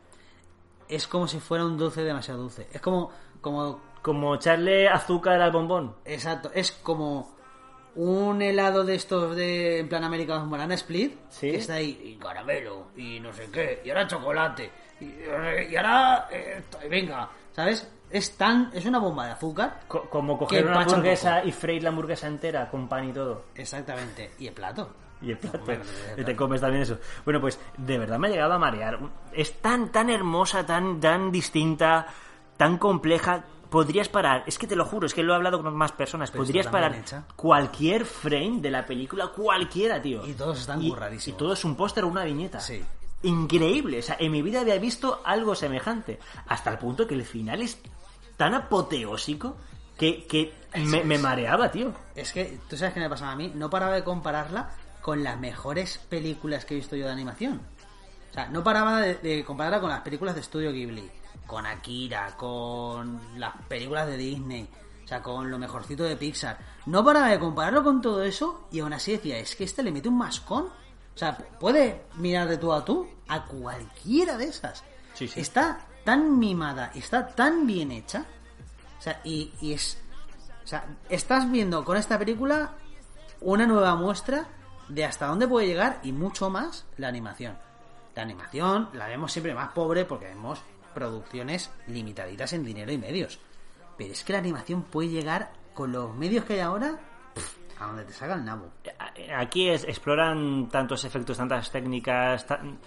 Es como si fuera un dulce demasiado dulce. Es como, como, Como echarle azúcar al bombón. exacto, es como un helado de estos de en plan American Banana Split, Sí. que está ahí, y caramelo, y no sé qué, y ahora chocolate, y, y ahora, eh, venga, ¿sabes? Es tan, es una bomba de azúcar. Co- como coger una hamburguesa y freír la hamburguesa entera con pan y todo. Exactamente, y el plato. Y el plato. Bueno, Y te comes también eso. Bueno, pues de verdad me ha llegado a marear. Es tan, tan hermosa, tan, tan distinta, tan compleja. Podrías parar, es que te lo juro, es que lo he hablado con más personas. Pero Podrías parar hecha. cualquier frame de la película, cualquiera, tío. Y todos están Y- curradísimos. Y todo es un póster o una viñeta. Sí. Increíble. O sea, en mi vida había visto algo semejante. Hasta el punto que el final es tan apoteósico que, que me, me mareaba, tío. Es que, ¿tú sabes qué me pasaba a mí? No paraba de compararla con las mejores películas que he visto yo de animación. O sea, no paraba de, de compararla con las películas de Estudio Ghibli, con Akira, con las películas de Disney, o sea, con lo mejorcito de Pixar. No paraba de compararlo con todo eso y aún así decía, es que este le mete un mascón. O sea, puede mirar de tú a tú a cualquiera de esas. Sí, sí. Está tan mimada, está tan bien hecha. O sea, y, y es. O sea, estás viendo con esta película una nueva muestra de hasta dónde puede llegar y mucho más la animación. La animación la vemos siempre más pobre porque vemos producciones limitaditas en dinero y medios. Pero es que la animación puede llegar con los medios que hay ahora a donde te salga el nabo. Aquí es- exploran tantos efectos, tantas técnicas, tan-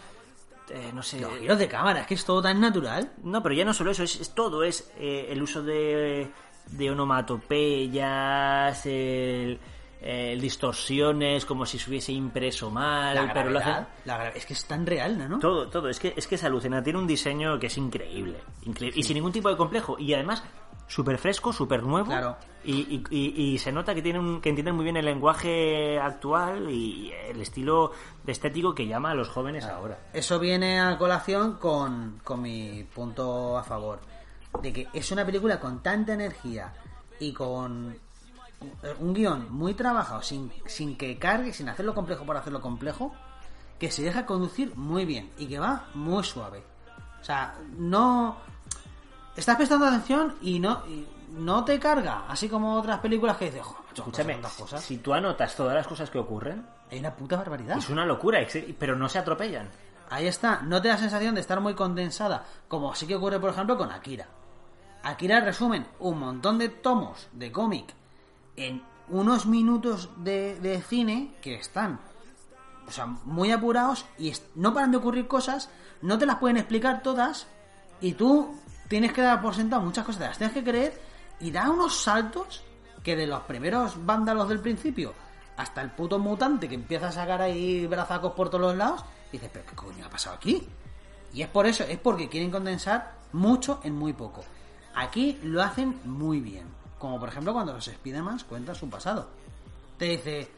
eh, no sé. Los giros de cámara, es que es todo tan natural. No, pero ya no solo eso, es, es todo, es eh, el uso de, de onomatopeyas, el, el distorsiones, como si se hubiese impreso mal, La pero lo hacen... gravedad, la gra- es que es tan real, ¿no? Todo, todo, es que, es que es alucinante, tiene un diseño que es increíble, increíble y sin ningún tipo de complejo, y además súper fresco, súper nuevo, Claro. y, y- y- y se nota que tienen que entienden muy bien el lenguaje actual y el estilo estético que llama a los jóvenes ahora. Eso viene a colación con, con mi punto a favor. De que es una película con tanta energía y con un guion muy trabajado, sin, sin que cargue, sin hacerlo complejo por hacerlo complejo, que se deja conducir muy bien y que va muy suave. O sea, no... Estás prestando atención y no, y no te carga, así como otras películas que dices, "Jo, macho, Escúchame, tantas cosas. si tú anotas todas las cosas que ocurren, Hay una puta barbaridad. es una locura, pero no se atropellan. Ahí está, no te da sensación de estar muy condensada, como sí que ocurre, por ejemplo, con Akira. Akira resumen un montón de tomos de cómic en unos minutos de, de cine que están o sea, muy apurados y no paran de ocurrir cosas, no te las pueden explicar todas y tú tienes que dar por sentado muchas cosas, te las tienes que creer y da unos saltos que de los primeros vándalos del principio hasta el puto mutante que empieza a sacar ahí brazacos por todos los lados dices, pero ¿qué coño ha pasado aquí? Y es por eso, es porque quieren condensar mucho en muy poco. Aquí lo hacen muy bien. Como por ejemplo cuando los Spidermans cuentan su pasado. Te dice,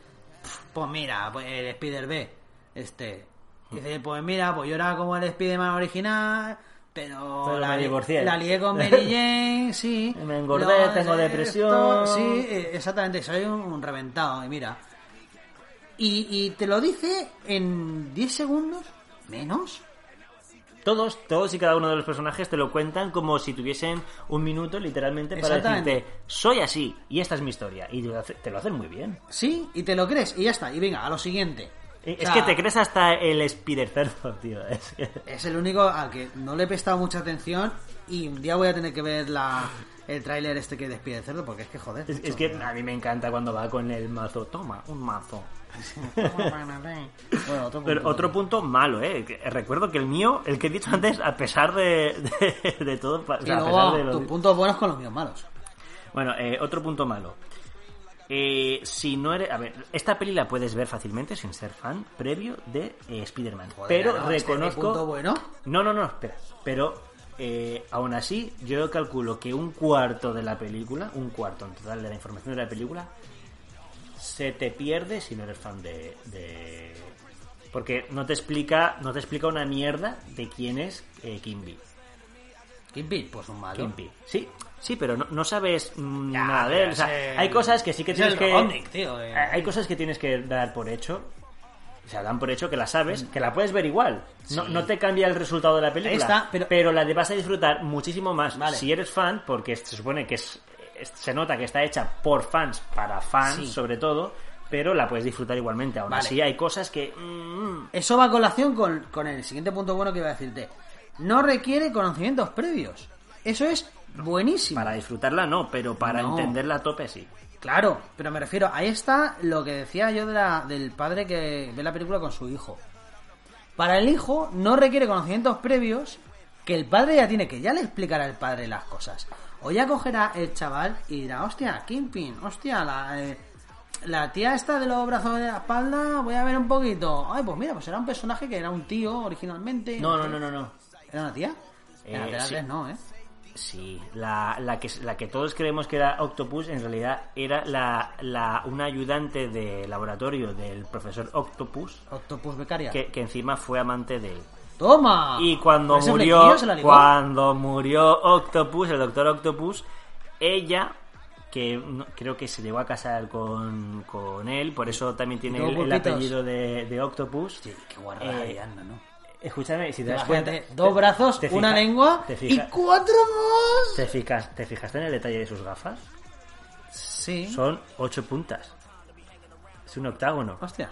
"Pf, pues mira, pues el Spider B, este. Dice, pues mira, pues yo era como el Spiderman original, pero, Pero la, me li- divorcié". la lié con Mary Jane, sí. Me engordé, Lo- tengo esto, depresión. Sí, eh, exactamente, soy un, un reventado, y mira. Y, y te lo dice en 10 segundos, menos. Todos, todos y cada uno de los personajes te lo cuentan como si tuviesen un minuto literalmente para decirte, soy así y esta es mi historia. Y te lo hacen muy bien. Sí, y te lo crees, y ya está. Y venga, a lo siguiente. Es O sea, que te crees hasta el Spider Cerdo, tío. Es que- Es el único al que no le he prestado mucha atención y un día voy a tener que ver la, el tráiler este que despide cerdo porque es que joder. Es, es que a mí me encanta cuando va con el mazo. Toma, un mazo. Bueno, otro Pero punto. otro punto malo, ¿eh? Recuerdo que el mío, el que he dicho antes, a pesar de, de, de todo... o sea, a pesar de tus puntos buenos con los míos malos. Bueno, eh, otro punto malo. Eh, si no eres... A ver, esta peli la puedes ver fácilmente sin ser fan previo de eh, Spider-Man. Pero no, este reconozco... punto bueno. No, no, no, espera. Pero eh, aún así, yo calculo que un cuarto de la película, un cuarto en total de la información de la película, se te pierde si no eres fan de. de- Porque no te explica, no te explica una mierda de quién es eh, Kimby. Kingpin, pues un malo. Kimby. Sí, sí, pero no, no sabes mm, Ya, nada de él. O sea, el- hay cosas que sí que es tienes que. Robotnik, tío, eh. Hay cosas que tienes que dar por hecho. O sea, dan por hecho que la sabes, que la puedes ver igual. No, Sí. no te cambia el resultado de la película. Está, pero- la de vas a disfrutar muchísimo más Vale. si eres fan, porque se supone que es- se nota que está hecha por fans, para fans Sí. sobre todo, pero la puedes disfrutar igualmente. Aún Vale. así hay cosas que... mm, Eso va a colación con, con el siguiente punto bueno que iba a decirte. No requiere conocimientos previos. Eso es buenísimo. para disfrutarla no, pero para No. entenderla a tope sí. Claro, pero me refiero, ahí está lo que decía yo de la- del padre que ve la película con su hijo. Para el hijo no requiere conocimientos previos que el padre ya tiene, que ya le explicará el padre las cosas. O ya cogerá el chaval y dirá, hostia, Kingpin, hostia, la, eh, la tía esta de los brazos de la espalda, voy a ver un poquito. Ay, pues mira, pues era un personaje que era un tío originalmente. No, no, no, no, no. ¿Era una tía? Eh, sí. tres, no, ¿eh? Sí, la, la, que, la que todos creemos que era Octopus en realidad era la, la, una ayudante de laboratorio del profesor Octopus Octopus becaria. que, que encima fue amante de él. ¡Toma! Y cuando ¿Ese murió, cuando murió Octopus, el doctor Octopus, ella, que creo que se llegó a casar con, con él, por eso también tiene el, apellido de, de Octopus. Sí, qué guarrada Eh, de anda, ¿no? Escúchame, si te das cuenta... Dos brazos, te una lengua te y cuatro más. ¿Te, fijas, ¿Te fijaste en el detalle de sus gafas? Sí. Son ocho puntas. Es un octágono. Hostia.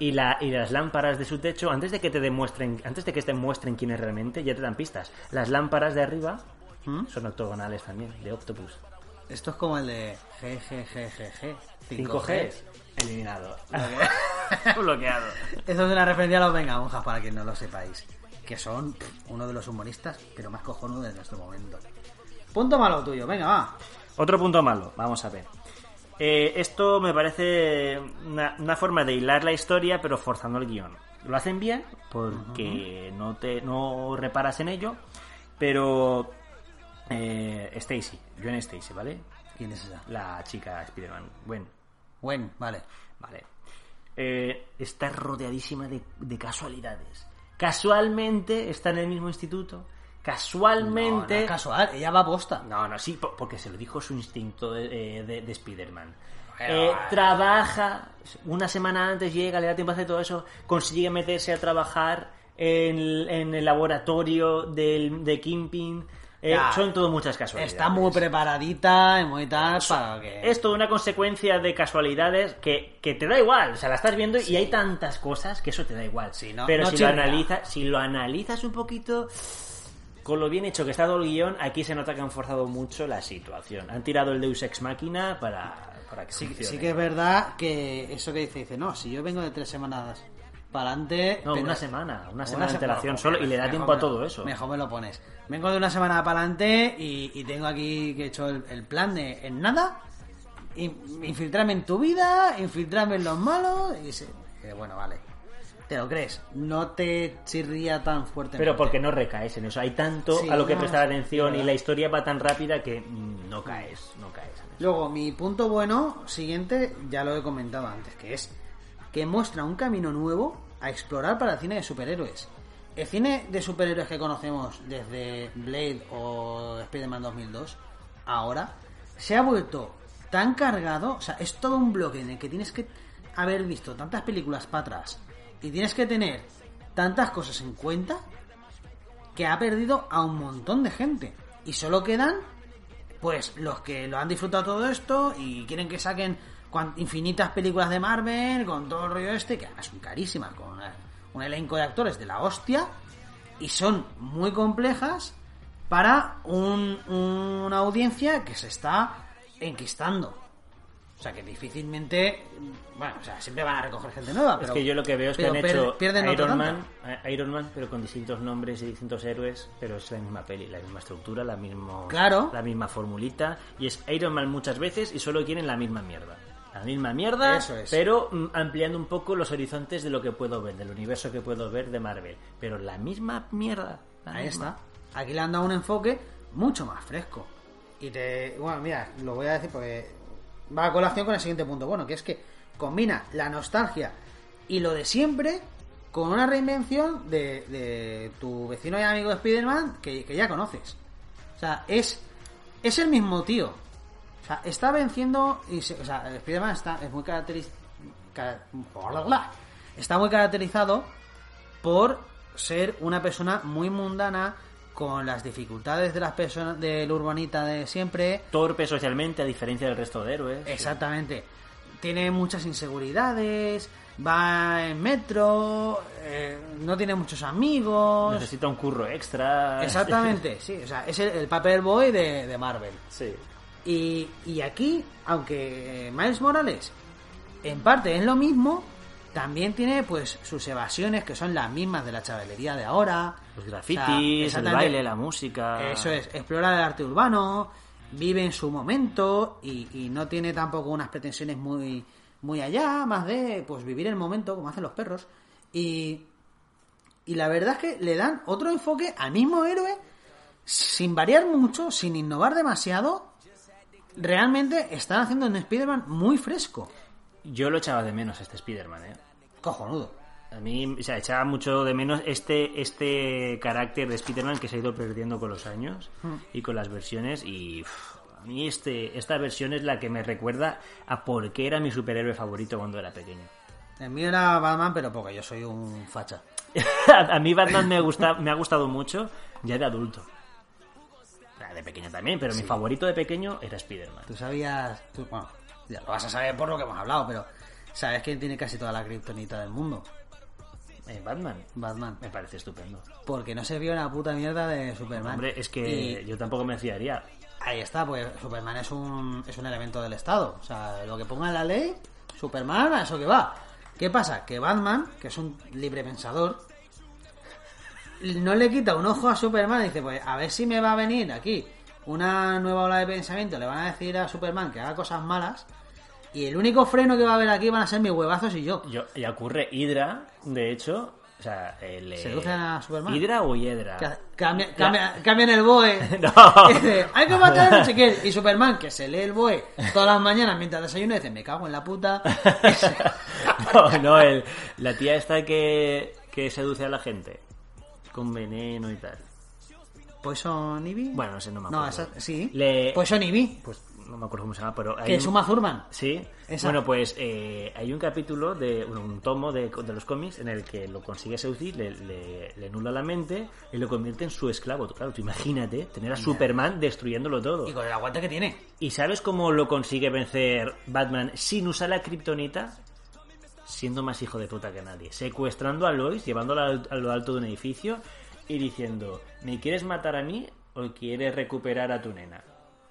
Y, la, y las lámparas de su techo, antes de que te demuestren, antes de que te muestren quién es realmente, ya te dan pistas. Las lámparas de arriba ¿Mm? son octogonales también, de Octopus. Esto es como el de GGGGG. 5G eliminado. Bloqueado. Eso es una referencia a los Vengamonjas, para quien no lo sepáis. Que son uno de los humoristas, pero más cojonudo de nuestro momento. Punto malo tuyo, venga, va. Otro punto malo, vamos a ver. Eh, esto me parece una, una forma de hilar la historia, pero forzando el guion. Lo hacen bien, porque no te no reparas en ello, pero eh, Stacy, Gwen Stacy, ¿vale? ¿Quién es esa? La chica Spider-Man, Gwen, Gwen, vale. ¿vale? Eh, está rodeadísima de, de casualidades. Casualmente está en el mismo instituto, No, no casualmente... es casual, ella va a posta. No, no, sí, po- porque se lo dijo su instinto de, eh, de, de Spider-Man. Eh, trabaja, una semana antes llega, le da tiempo a hacer todo eso, consigue meterse a trabajar en, el- en el laboratorio del, de Kingpin. Eh, Ya, son todo muchas casualidades. Está muy preparadita y muy tal para que... Es toda una consecuencia de casualidades que, que te da igual. O sea, la estás viendo y hay tantas cosas que eso te da igual. Sí, no- Pero no si, lo analizas, si lo analizas un poquito, con lo bien hecho que está todo el guion, aquí se nota que han forzado mucho la situación. Han tirado el Deus Ex Machina para, para que Sí, funcione. sí que es verdad que eso que dice, dice, no, si yo vengo de tres semanas para adelante... No, una semana, una semana de antelación solo y le da tiempo a todo eso. Mejor me lo pones. Vengo de una semana para adelante y, y tengo aquí que he hecho el, el plan de en nada, in- infiltrarme en tu vida, infiltrarme en los malos y se- eh, bueno, vale. Te lo crees, no te chirría tan fuerte. Pero porque no recaes en eso. Hay tanto Sí, a lo que no, prestar sí, atención y la historia va tan rápida que mm, no caes, no caes en eso. Luego, mi punto bueno siguiente, ya lo he comentado antes, que es que muestra un camino nuevo a explorar para el cine de superhéroes. El cine de superhéroes que conocemos desde Blade o Spider-Man 2002, ahora, se ha vuelto tan cargado, o sea, es todo un bloque en el que tienes que haber visto tantas películas para atrás y tienes que tener tantas cosas en cuenta que ha perdido a un montón de gente. Y solo quedan pues los que lo han disfrutado todo esto y quieren que saquen infinitas películas de Marvel, con todo el rollo este, que son carísimas, con un elenco de actores de la hostia, y son muy complejas para un- una audiencia que se está enquistando. O sea, que difícilmente. Bueno, o sea, siempre van a recoger gente nueva, pero. es que yo lo que veo es que han hecho Iron. Man, eh, Iron Man, pero con distintos nombres y distintos héroes, pero es la misma peli, la misma estructura, la, mismo, Claro. la misma formulita. Y es Iron Man muchas veces y solo quieren la misma mierda. La misma mierda, Eso es. pero mm, ampliando un poco los horizontes de lo que puedo ver, del universo que puedo ver de Marvel. Pero la misma mierda. la Ahí misma. está. Aquí le han dado un enfoque mucho más fresco. Y te. Bueno, mira, lo voy a decir porque va a colación con el siguiente punto. Bueno, que es que combina la nostalgia y lo de siempre con una reinvención de, de tu vecino y amigo de Spider-Man que, que ya conoces. O sea, es, es el mismo tío. O sea, está venciendo. Y se- o sea, Spider-Man está, es muy caracterizado. Está muy caracterizado por ser una persona muy mundana con las dificultades de las personas del urbanita de siempre. Torpe socialmente, a diferencia del resto de héroes. Exactamente. Tiene muchas inseguridades, va en metro, eh, no tiene muchos amigos. Necesita un curro extra. Exactamente, sí. O sea, es el, el paper boy de, de Marvel. sí. Y, y aquí, aunque eh, Miles Morales en parte es lo mismo, también tiene pues sus evasiones que son las mismas de la chavalería de ahora. Los O sea, grafitis, el baile, la música. Eso es, explora el arte urbano, vive en su momento y, y no tiene tampoco unas pretensiones muy, muy allá, más de pues vivir el momento como hacen los perros. Y, y la verdad es que le dan otro enfoque al mismo héroe sin variar mucho, sin innovar demasiado. Realmente están haciendo un Spider-Man muy fresco. Yo lo echaba de menos este Spider-Man, ¿eh? Cojonudo. A mí, o sea, echaba mucho de menos este, este carácter de Spider-Man que se ha ido perdiendo con los años Hmm. y con las versiones. Y a mí este, esta versión es la que me recuerda a por qué era mi superhéroe favorito cuando era pequeño. El mío era Batman, pero porque yo soy un facha. a mí Batman me, gusta, me ha gustado mucho ya de adulto. O sea, De pequeño también, pero mi favorito de pequeño era Spider-Man. Tú sabías, tú- bueno, ya lo vas a saber por lo que hemos hablado, pero ¿sabes quién tiene casi toda la kriptonita del mundo? Eh, Batman Batman. me parece estupendo. Porque no se vio una puta mierda de Superman. Hombre, es que Y yo tampoco me fiaría. ahí está, pues Superman es un, es un elemento del Estado. O sea, lo que ponga en la ley, Superman, a eso que va. ¿Qué pasa? Que Batman, que es un libre pensador, no le quita un ojo a Superman y dice, pues a ver si me va a venir aquí una nueva ola de pensamiento, le van a decir a Superman que haga cosas malas y el único freno que va a haber aquí van a ser mis huevazos y yo. Yo, y ocurre Hydra, de hecho, o sea, el, eh, ¿Seduce a Superman? ¿Hydra o Hiedra? Ca- Cambia, cambia- cambian el BOE. No. Dice, hay que matar a no quién. Y Superman, que se lee el BOE todas las mañanas mientras desayuna, dice, me cago en la puta. no, no, el- la tía esta que, que seduce a la gente con veneno y tal. Poison Ivy. Bueno, no sé, no me No, acuerdo. esa, sí. Le- Poison Ivy. Pues no me acuerdo cómo se llama, pero hay Que es un- Uma Thurman. Sí. Esa. Bueno, pues eh, hay un capítulo de bueno, un tomo de, de los cómics en el que lo consigue seducir, le, le, le nula la mente y lo convierte en su esclavo. Claro, tú imagínate tener a Superman destruyéndolo todo. Y con el aguante que tiene. ¿Y sabes cómo lo consigue vencer Batman sin usar la kriptonita? Siendo más hijo de puta que nadie. Secuestrando a Lois, llevándola a lo alto de un edificio y diciendo, ¿me quieres matar a mí o quieres recuperar a tu nena?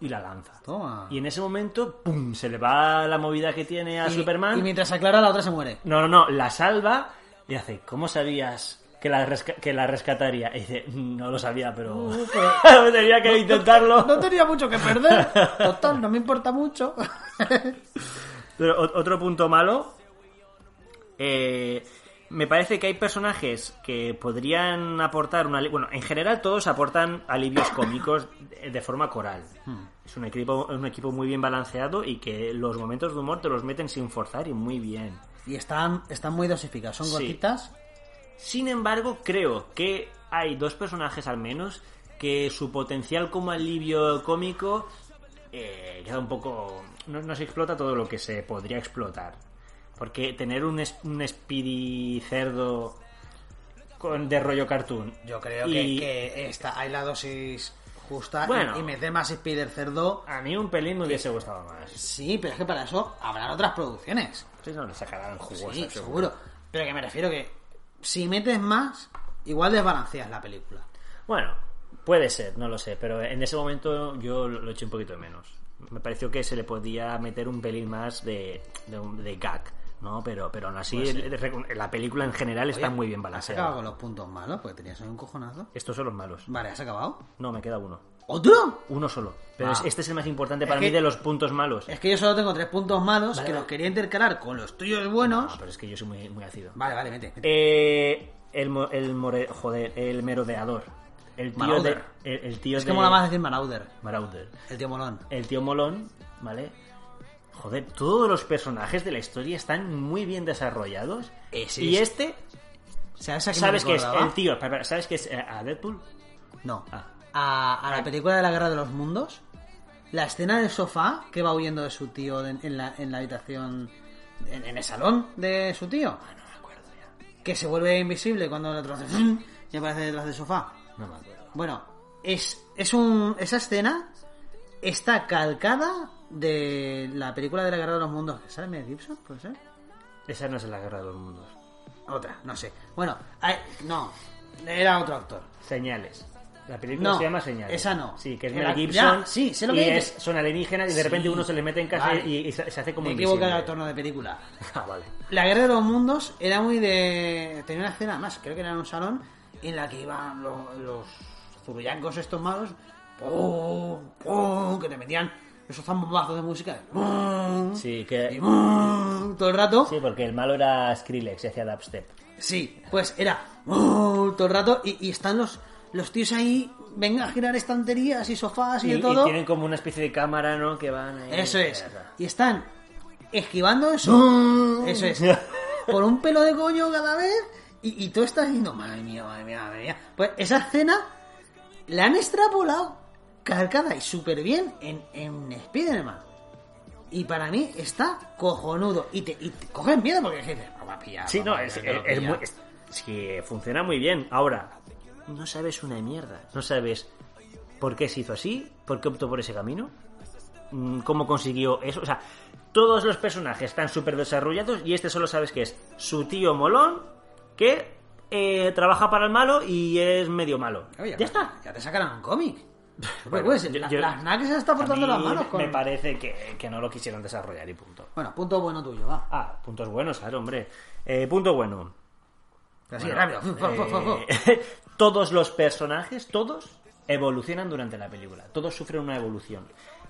Y la lanza. Toma. Y en ese momento, ¡pum! Se le va la movida que tiene a Y- Superman. Y mientras aclara, la otra se muere. No, no, no, la salva y hace, ¿cómo sabías que la, que la rescataría? Y dice, no lo sabía, pero Uh, pero- tenía que intentarlo. No tenía mucho que perder. Total, no me importa mucho. Pero otro punto malo. eh, me parece que hay personajes que podrían aportar una. Bueno, en general todos aportan alivios cómicos de, forma coral. Es un equipo, un equipo muy bien balanceado y que los momentos de humor te los meten sin forzar y muy bien. y están, están muy dosificadas. Son Sí. gotitas. Sin embargo, creo que hay dos personajes al menos que su potencial como alivio cómico eh, queda un poco... No, no se explota todo lo que se podría explotar. Porque tener un, un Speedy cerdo con, de rollo cartoon Yo creo y- que, que esta, hay la dosis justa y- Bueno. y, meter más Spider Cerdo. A mí un pelín me hubiese gustado más. Sí, pero es que para eso habrán otras producciones. Sí, no le sacarán. Sí, seguro. Pero que me refiero que si metes más, igual desbalanceas la película. Bueno, puede ser, no lo sé, pero en ese momento yo lo eché un poquito de menos. Me pareció que se le podía meter un pelín más de, de, de gag, ¿no? Pero, pero aún así, el- el- la película en general está Oye, muy bien ¿Has acabado balanceada. con los puntos malos? Porque tenías un cojonazo. Estos son los malos. Vale, ¿has acabado? No, me queda uno. ¿Otro? Uno solo. Pero Ah. es- este es el más importante para Es mí que- de los puntos malos. Es que yo solo tengo tres puntos malos Vale, que los quería intercalar con los tuyos buenos. No, pero es que yo soy muy, muy ácido. Vale, vale, vete. vete. Eh, el, el more- joder, el merodeador. El tío Marauder. de. El, el tío es de. que mola más decir Marauder, Marauder. el tío molón. El tío molón, ¿vale? Joder, todos los personajes de la historia están muy bien desarrollados. Ese y es- este, ¿Sabes a ¿sabes qué es? El tío, ¿sabes qué es eh, a Deadpool? No. Ah. A, a la película de la Guerra de los Mundos, la escena del sofá que va huyendo de su tío en, la, en la habitación, en, en el salón de su tío, Ah, no me acuerdo ya. que se vuelve invisible cuando el otro hace y aparece detrás del sofá. No me acuerdo. Bueno, es, es un, esa escena está calcada de la película de la Guerra de los Mundos. ¿Sale Mel Gibson? ¿Puede ser? Esa no es la guerra de los mundos. Otra, no sé. Bueno, ay, no, era otro actor. Señales. La película No, se llama Señales. esa no. Sí, que es Mel Gibson. ya, sí, sé lo y que es, dices. son alienígenas y de repente Sí, uno se le mete en casa vale. y, y se, hace como Me invisible. al torno de película. Ah, vale. La Guerra de los Mundos era muy de... Tenía una escena más, creo que era en un salón, en la que iban los, los zurullancos estos malos, ¡pum! ¡pum! que te metían esos zambazos de música. Sí, y que... todo el rato. Sí, porque el malo era Skrillex y hacía dubstep. Sí, pues era todo el rato y, y están los, los tíos ahí, venga a girar estanterías y sofás y, Y, de y todo. tienen como una especie de cámara, ¿no? Que van ahí. Eso es. Y están esquivando eso. Eso es. Por un pelo de coño cada vez. Y, y tú estás diciendo, madre mía, madre mía, madre mía. Pues esa escena la han extrapolado calcada y súper bien en, en Spider-Man. Y para mí está cojonudo. Y te, y te coges miedo porque dices, "No va a pillar. Sí, no, es, es- que lo es pilla". muy- es- funciona muy bien. Ahora, no sabes una mierda. No sabes por qué se hizo así, por qué optó por ese camino, mm, cómo consiguió eso. O sea, todos los personajes están súper desarrollados y este solo sabes que es su tío molón que eh, trabaja para el malo y es medio malo. Oye, ya está. Ya te sacarán un cómic. Bueno, pues, yo- la- yo- las se está portando las manos con... Me parece que, que no lo quisieron desarrollar y punto. Bueno, punto bueno tuyo, va. Ah, puntos buenos, claro, hombre. Eh, punto bueno. Así, Bueno, rápido. Eh, todos los personajes, todos, evolucionan durante la película. Todos sufren una evolución.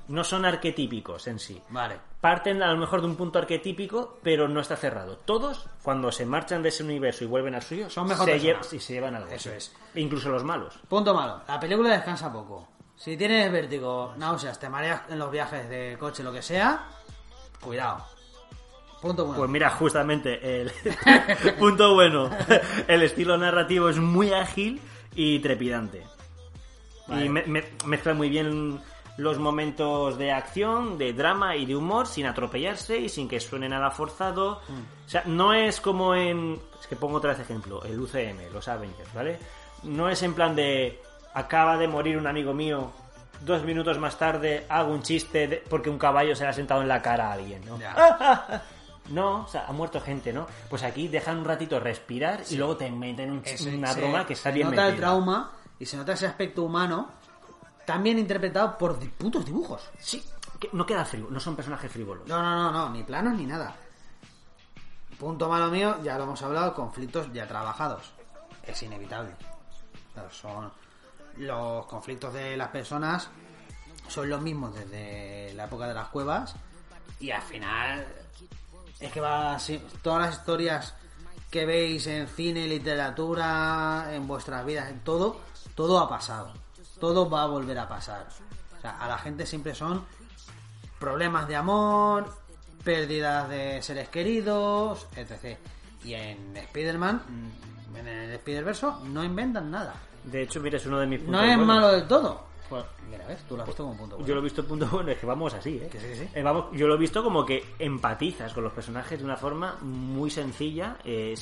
No son arquetípicos en sí. Vale. Parten a lo mejor de un punto arquetípico, pero no está cerrado. Todos, cuando se marchan de ese universo y vuelven al suyo, Son mejor se, lle- sí, se llevan algo. Eso es. Incluso los malos. Punto malo. La película descansa poco. Si tienes vértigo, náuseas, te mareas en los viajes de coche, lo que sea, cuidado. Punto bueno. Pues mira, justamente el punto bueno. El estilo narrativo es muy ágil y trepidante. Vale. Y me- me- mezcla muy bien los momentos de acción, de drama y de humor sin atropellarse y sin que suene nada forzado. Mm. O sea, no es como en... Es que pongo otra vez ejemplo, el UCM, los Avengers, ¿vale? No es en plan de... Acaba de morir un amigo mío, dos minutos más tarde hago un chiste de- porque un caballo se le ha sentado en la cara a alguien, ¿no? Ya. No, o sea, ha muerto gente, ¿no? Pues aquí dejan un ratito respirar y luego te meten un una se- broma que está se bien nota el metida. trauma y se nota ese aspecto humano también interpretado por putos dibujos. Sí, que no queda frívolo, no son personajes frívolos. No, no, no, no, ni planos ni nada. Punto malo mío, ya lo hemos hablado, conflictos ya trabajados. Es inevitable. Claro, son los conflictos de las personas son los mismos desde la época de las cuevas y al final es que va todas las historias que veis en cine, literatura, en vuestras vidas, en todo, todo ha pasado. Todo va a volver a pasar. O sea, a la gente siempre son problemas de amor, pérdidas de seres queridos, etc. Y en Spider-Man, en el Spider-Verso, no inventan nada. De hecho, mira, es uno de mis puntos No es buenos. malo del todo. Pues, mira, ves, tú lo has visto como punto bueno. Yo lo he visto punto bueno, es que vamos así, ¿eh? Que sí, que sí. Eh, vamos, yo lo he visto como que empatizas con los personajes de una forma muy sencilla eh,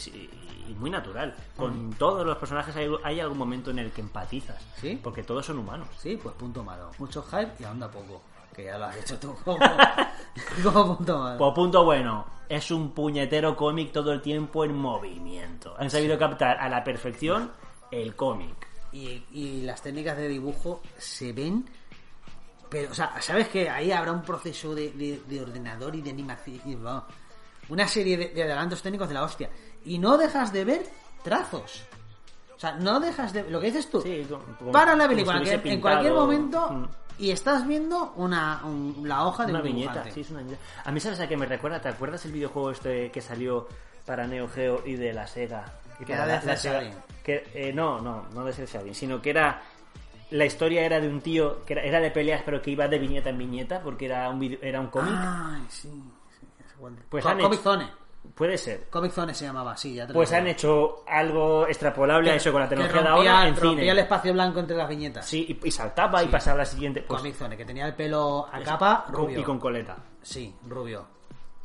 y muy natural. Con todos los personajes hay, hay algún momento en el que empatizas. ¿Sí? Porque todos son humanos. Sí, pues punto malo. Mucho hype y anda poco. Que ya lo has hecho tú como, como punto malo. Pues punto bueno, es un puñetero cómic todo el tiempo en movimiento. Han sabido captar a la perfección el cómic. Y, y las técnicas de dibujo se ven. Pero, o sea, ¿sabes que ahí habrá un proceso de, de- de ordenador y de animación? y, una serie de, de adelantos técnicos de la hostia. Y no dejas de ver trazos. O sea, no dejas de. Lo que dices tú. Sí, como- para la película, que en cualquier momento. Mm. Y estás viendo una, un- la hoja de Una un viñeta, dibujante. sí, es una viñeta. A mí, ¿sabes a qué me recuerda? ¿Te acuerdas el videojuego este que salió para Neo Geo y de la Sega? Que era de Shading. que, eh, no, no, no de Cell Shading, sino que era. La historia era de un tío que era, era de peleas, pero que iba de viñeta en viñeta porque era un, video- era un cómic. Ay, sí. sí. Pues Co- han Comic hecho- Zone. Puede ser. Comic Zone se llamaba, sí, ya te lo Pues han hecho algo extrapolable a eso con la tecnología de ahora en rompía cine. el espacio blanco entre las viñetas. Sí, y, y saltaba y pasaba a la siguiente. Pues, Comic Zone, que tenía el pelo a capa rubio. y con coleta. Sí, rubio.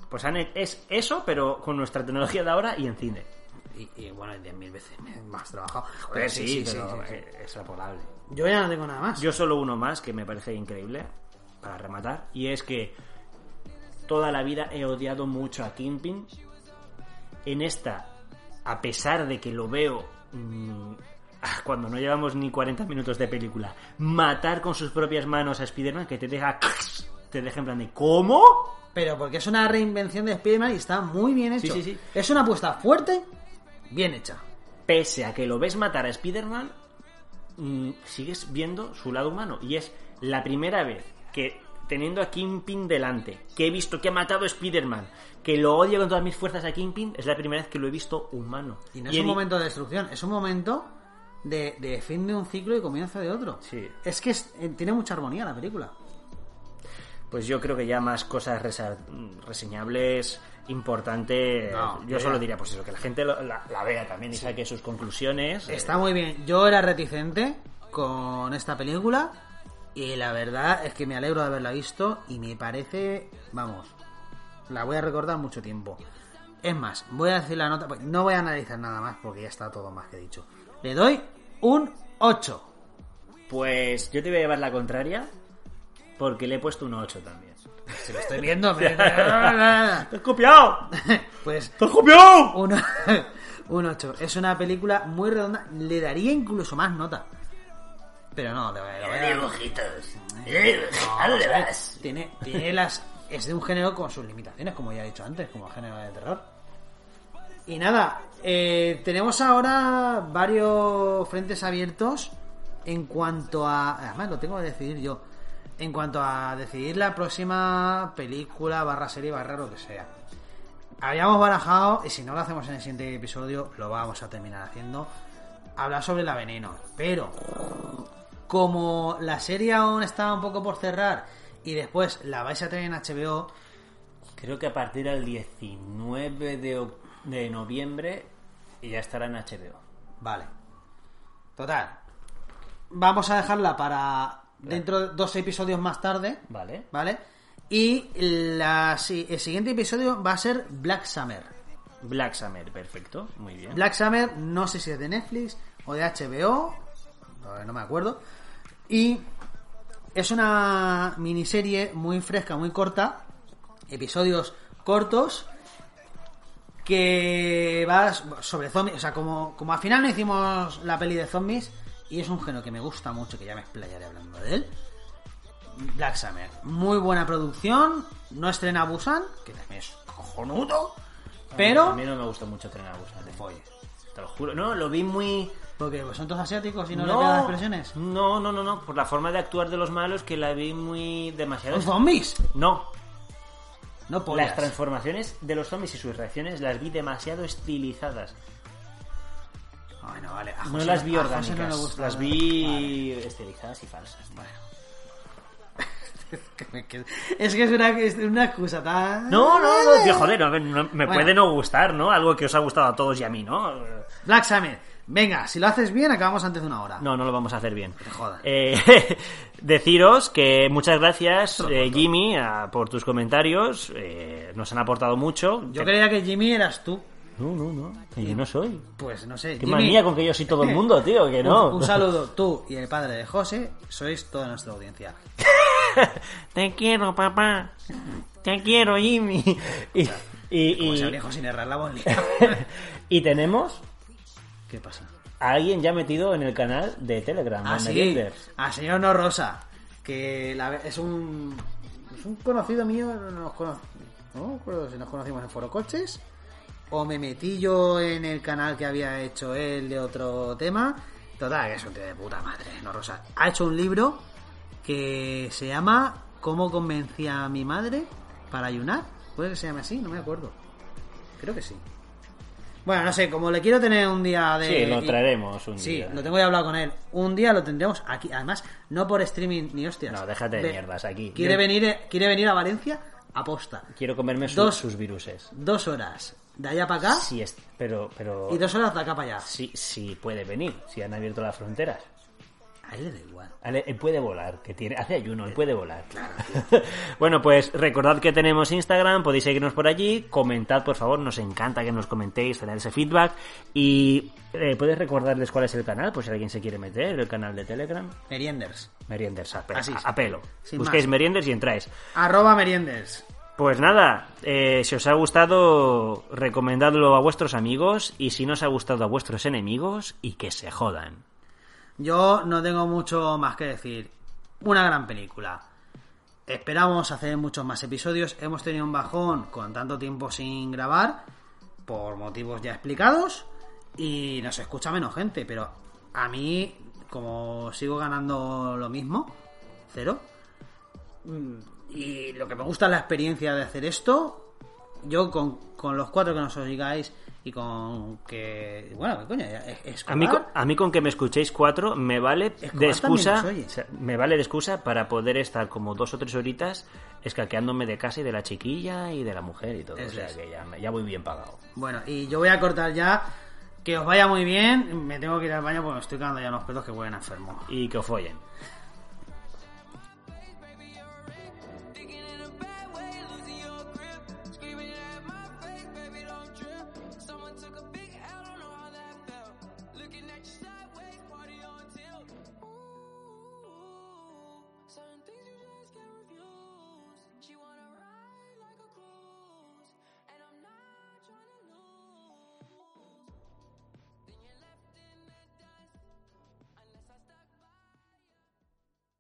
Pues han, es eso, pero con nuestra tecnología de ahora y en cine. Y, y, bueno, diez mil veces más trabajado. Joder, Pero sí, pero eh, extrapolable. Yo ya no tengo nada más. Yo solo uno más que me parece increíble para rematar y es que toda la vida he odiado mucho a Kingpin. En esta, a pesar de que lo veo mm, cuando no llevamos ni 40 minutos de película, matar con sus propias manos a Spider-Man que te deja te deja en plan de ¿cómo? Pero porque es una reinvención de Spider-Man y está muy bien hecho. Sí, sí, sí. Es una apuesta fuerte, bien hecha. pese a que lo ves matar a Spider-Man, mm, sigues viendo su lado humano. Y es la primera vez que, teniendo a Kingpin delante, que he visto que ha matado a Spider-Man, que lo odio con todas mis fuerzas a Kingpin, es la primera vez que lo he visto humano. Y no Y es un momento de destrucción, es un momento de, de fin de un ciclo y comienzo de otro. Sí. Es que es- eh, tiene mucha armonía la película. Pues yo creo que ya más cosas resa- reseñables, importante. No, yo solo diría, pues eso, que la gente lo- la, la vea también y saque sus conclusiones. eh, Está muy bien. Yo era reticente con esta película y la verdad es que me alegro de haberla visto y me parece, vamos, la voy a recordar mucho tiempo. Es más, voy a decir la nota, pues no voy a analizar nada más porque ya está todo más que dicho. Le doy un 8. Pues yo te voy a llevar la contraria, porque le he puesto un 8 también. Si lo estoy viendo, me... ¡Te has copiado! pues ¡Te has copiado! un, un 8. Es una película muy redonda. Le daría incluso más nota. Pero no, le voy a- a- dibujitos. ¿dónde vas? Tiene, tiene las. Es de un género con sus limitaciones, como ya he dicho antes, como género de terror. Y nada, eh, tenemos ahora varios frentes abiertos en cuanto a. Además, lo tengo que decidir yo. En cuanto a decidir la próxima película, barra serie, barra lo que sea. Habíamos barajado, y si no lo hacemos en el siguiente episodio, lo vamos a terminar haciendo. Hablar sobre la veneno. Pero como la serie aún está un poco por cerrar y después la vais a tener en HBO, Creo que a partir del 19 de, de noviembre ya estará en HBO. vale. Total. Vamos a dejarla para dentro de dos episodios más tarde, ¿Vale? ¿vale? Y la el siguiente episodio va a ser Black Summer. Black Summer, perfecto, muy bien. Black Summer, no sé si es de Netflix o de HBO, no, no me acuerdo. Y es una miniserie muy fresca, muy corta, episodios cortos, que va sobre zombies. O sea, como, como al final no hicimos la peli de zombies, y es un género que me gusta mucho, que ya me explayaré hablando de él. Black Summer, muy buena producción, no estrena Busan, que también es cojonudo, pero... A mí no me gusta mucho Tren a Busan, Te folles. te lo juro. No, lo vi muy... Porque pues, son todos asiáticos y no, le pegan las expresiones. no, no, no, no, por la forma de actuar de los malos que la vi muy demasiado... ¿Son zombies? No, No pollas. las transformaciones de los zombies y sus reacciones las vi demasiado estilizadas. Bueno, vale. a No las vi orgánicas, no le gusta las vi estilizadas y falsas. Vale. es que es una, es una excusa tan... No, no, no, tío, joder, no, no, me Bueno. puede no gustar, ¿no? Algo que os ha gustado a todos y a mí, ¿no? Black Summer. Venga, si lo haces bien, acabamos antes de una hora. No, no lo vamos a hacer bien. te jodan. Eh, deciros que muchas gracias, eh, Jimmy, a- por tus comentarios. eh, nos han aportado mucho. Yo creía que Jimmy eras tú. No, no, no. que yo no soy. Pues no sé. Qué Jimmy, manía con que yo soy todo el mundo, tío, que no. Un, un saludo, tú y el padre de José, sois toda nuestra audiencia. Te quiero, papá. Te quiero, Jimmy. Y, y, Como y- se habría sin errar la voz. y tenemos ¿Qué pasa? a alguien ya metido en el canal de Telegram, Ah, sí, a señor No Rosa, que la ve- es un es un conocido mío, no nos cono- no me acuerdo si nos conocimos en Foro Coches o me metí yo en el canal que había hecho él de otro tema. Total, que es un tío de puta madre, No Rosa. Ha hecho un libro que se llama ¿Cómo convencí a mi madre para ayunar? ¿Puede que se llame así? No me acuerdo. Creo que sí. Bueno, no sé, como le quiero tener un día de... Sí, lo traeremos un Sí, día. lo tengo ya hablado con él. Un día lo tendremos aquí. Además, no por streaming ni hostias. No, déjate de Ve- mierdas aquí. Quiere Yo- venir, eh, quiere venir a Valencia a posta. Quiero comerme su- Dos. sus viruses. Dos horas de allá para acá Sí, es, pero, pero y dos horas de acá para allá. sí, sí puede venir, si han abierto las fronteras. A él le da igual. Él puede volar, que tiene, hace ayuno, él puede volar. bueno, pues recordad que tenemos Instagram, podéis seguirnos por allí, comentad por favor, nos encanta que nos comentéis, tener ese feedback y eh, puedes recordarles cuál es el canal, pues si alguien se quiere meter, el canal de Telegram, Merienders. Merienders, a, Así es. a pelo. Busquéis más. Merienders y entráis. Arroba Merienders. Pues nada, eh, si os ha gustado, recomendadlo a vuestros amigos y si no os ha gustado a vuestros enemigos y que se jodan. Yo no tengo mucho más que decir. Una gran película. Esperamos hacer muchos más episodios. Hemos tenido un bajón con tanto tiempo sin grabar, por motivos ya explicados, y nos escucha menos gente, pero a mí, como sigo ganando lo mismo, cero, mm, y lo que me gusta es la experiencia de hacer esto, yo con, con los cuatro que nos oigáis y con que, bueno, ¿qué coño? Es, es A mí, con- a mí con que me escuchéis cuatro me vale Escobar de excusa, o sea, me vale de excusa para poder estar como dos o tres horitas escaqueándome de casa y de la chiquilla y de la mujer y todo. Eso o sea es. que ya, me- ya voy bien pagado. Bueno, y yo voy a cortar ya. Que os vaya muy bien. Me tengo que ir al baño porque me estoy quedando ya unos pelos que huelen a enfermo. Y que os follen.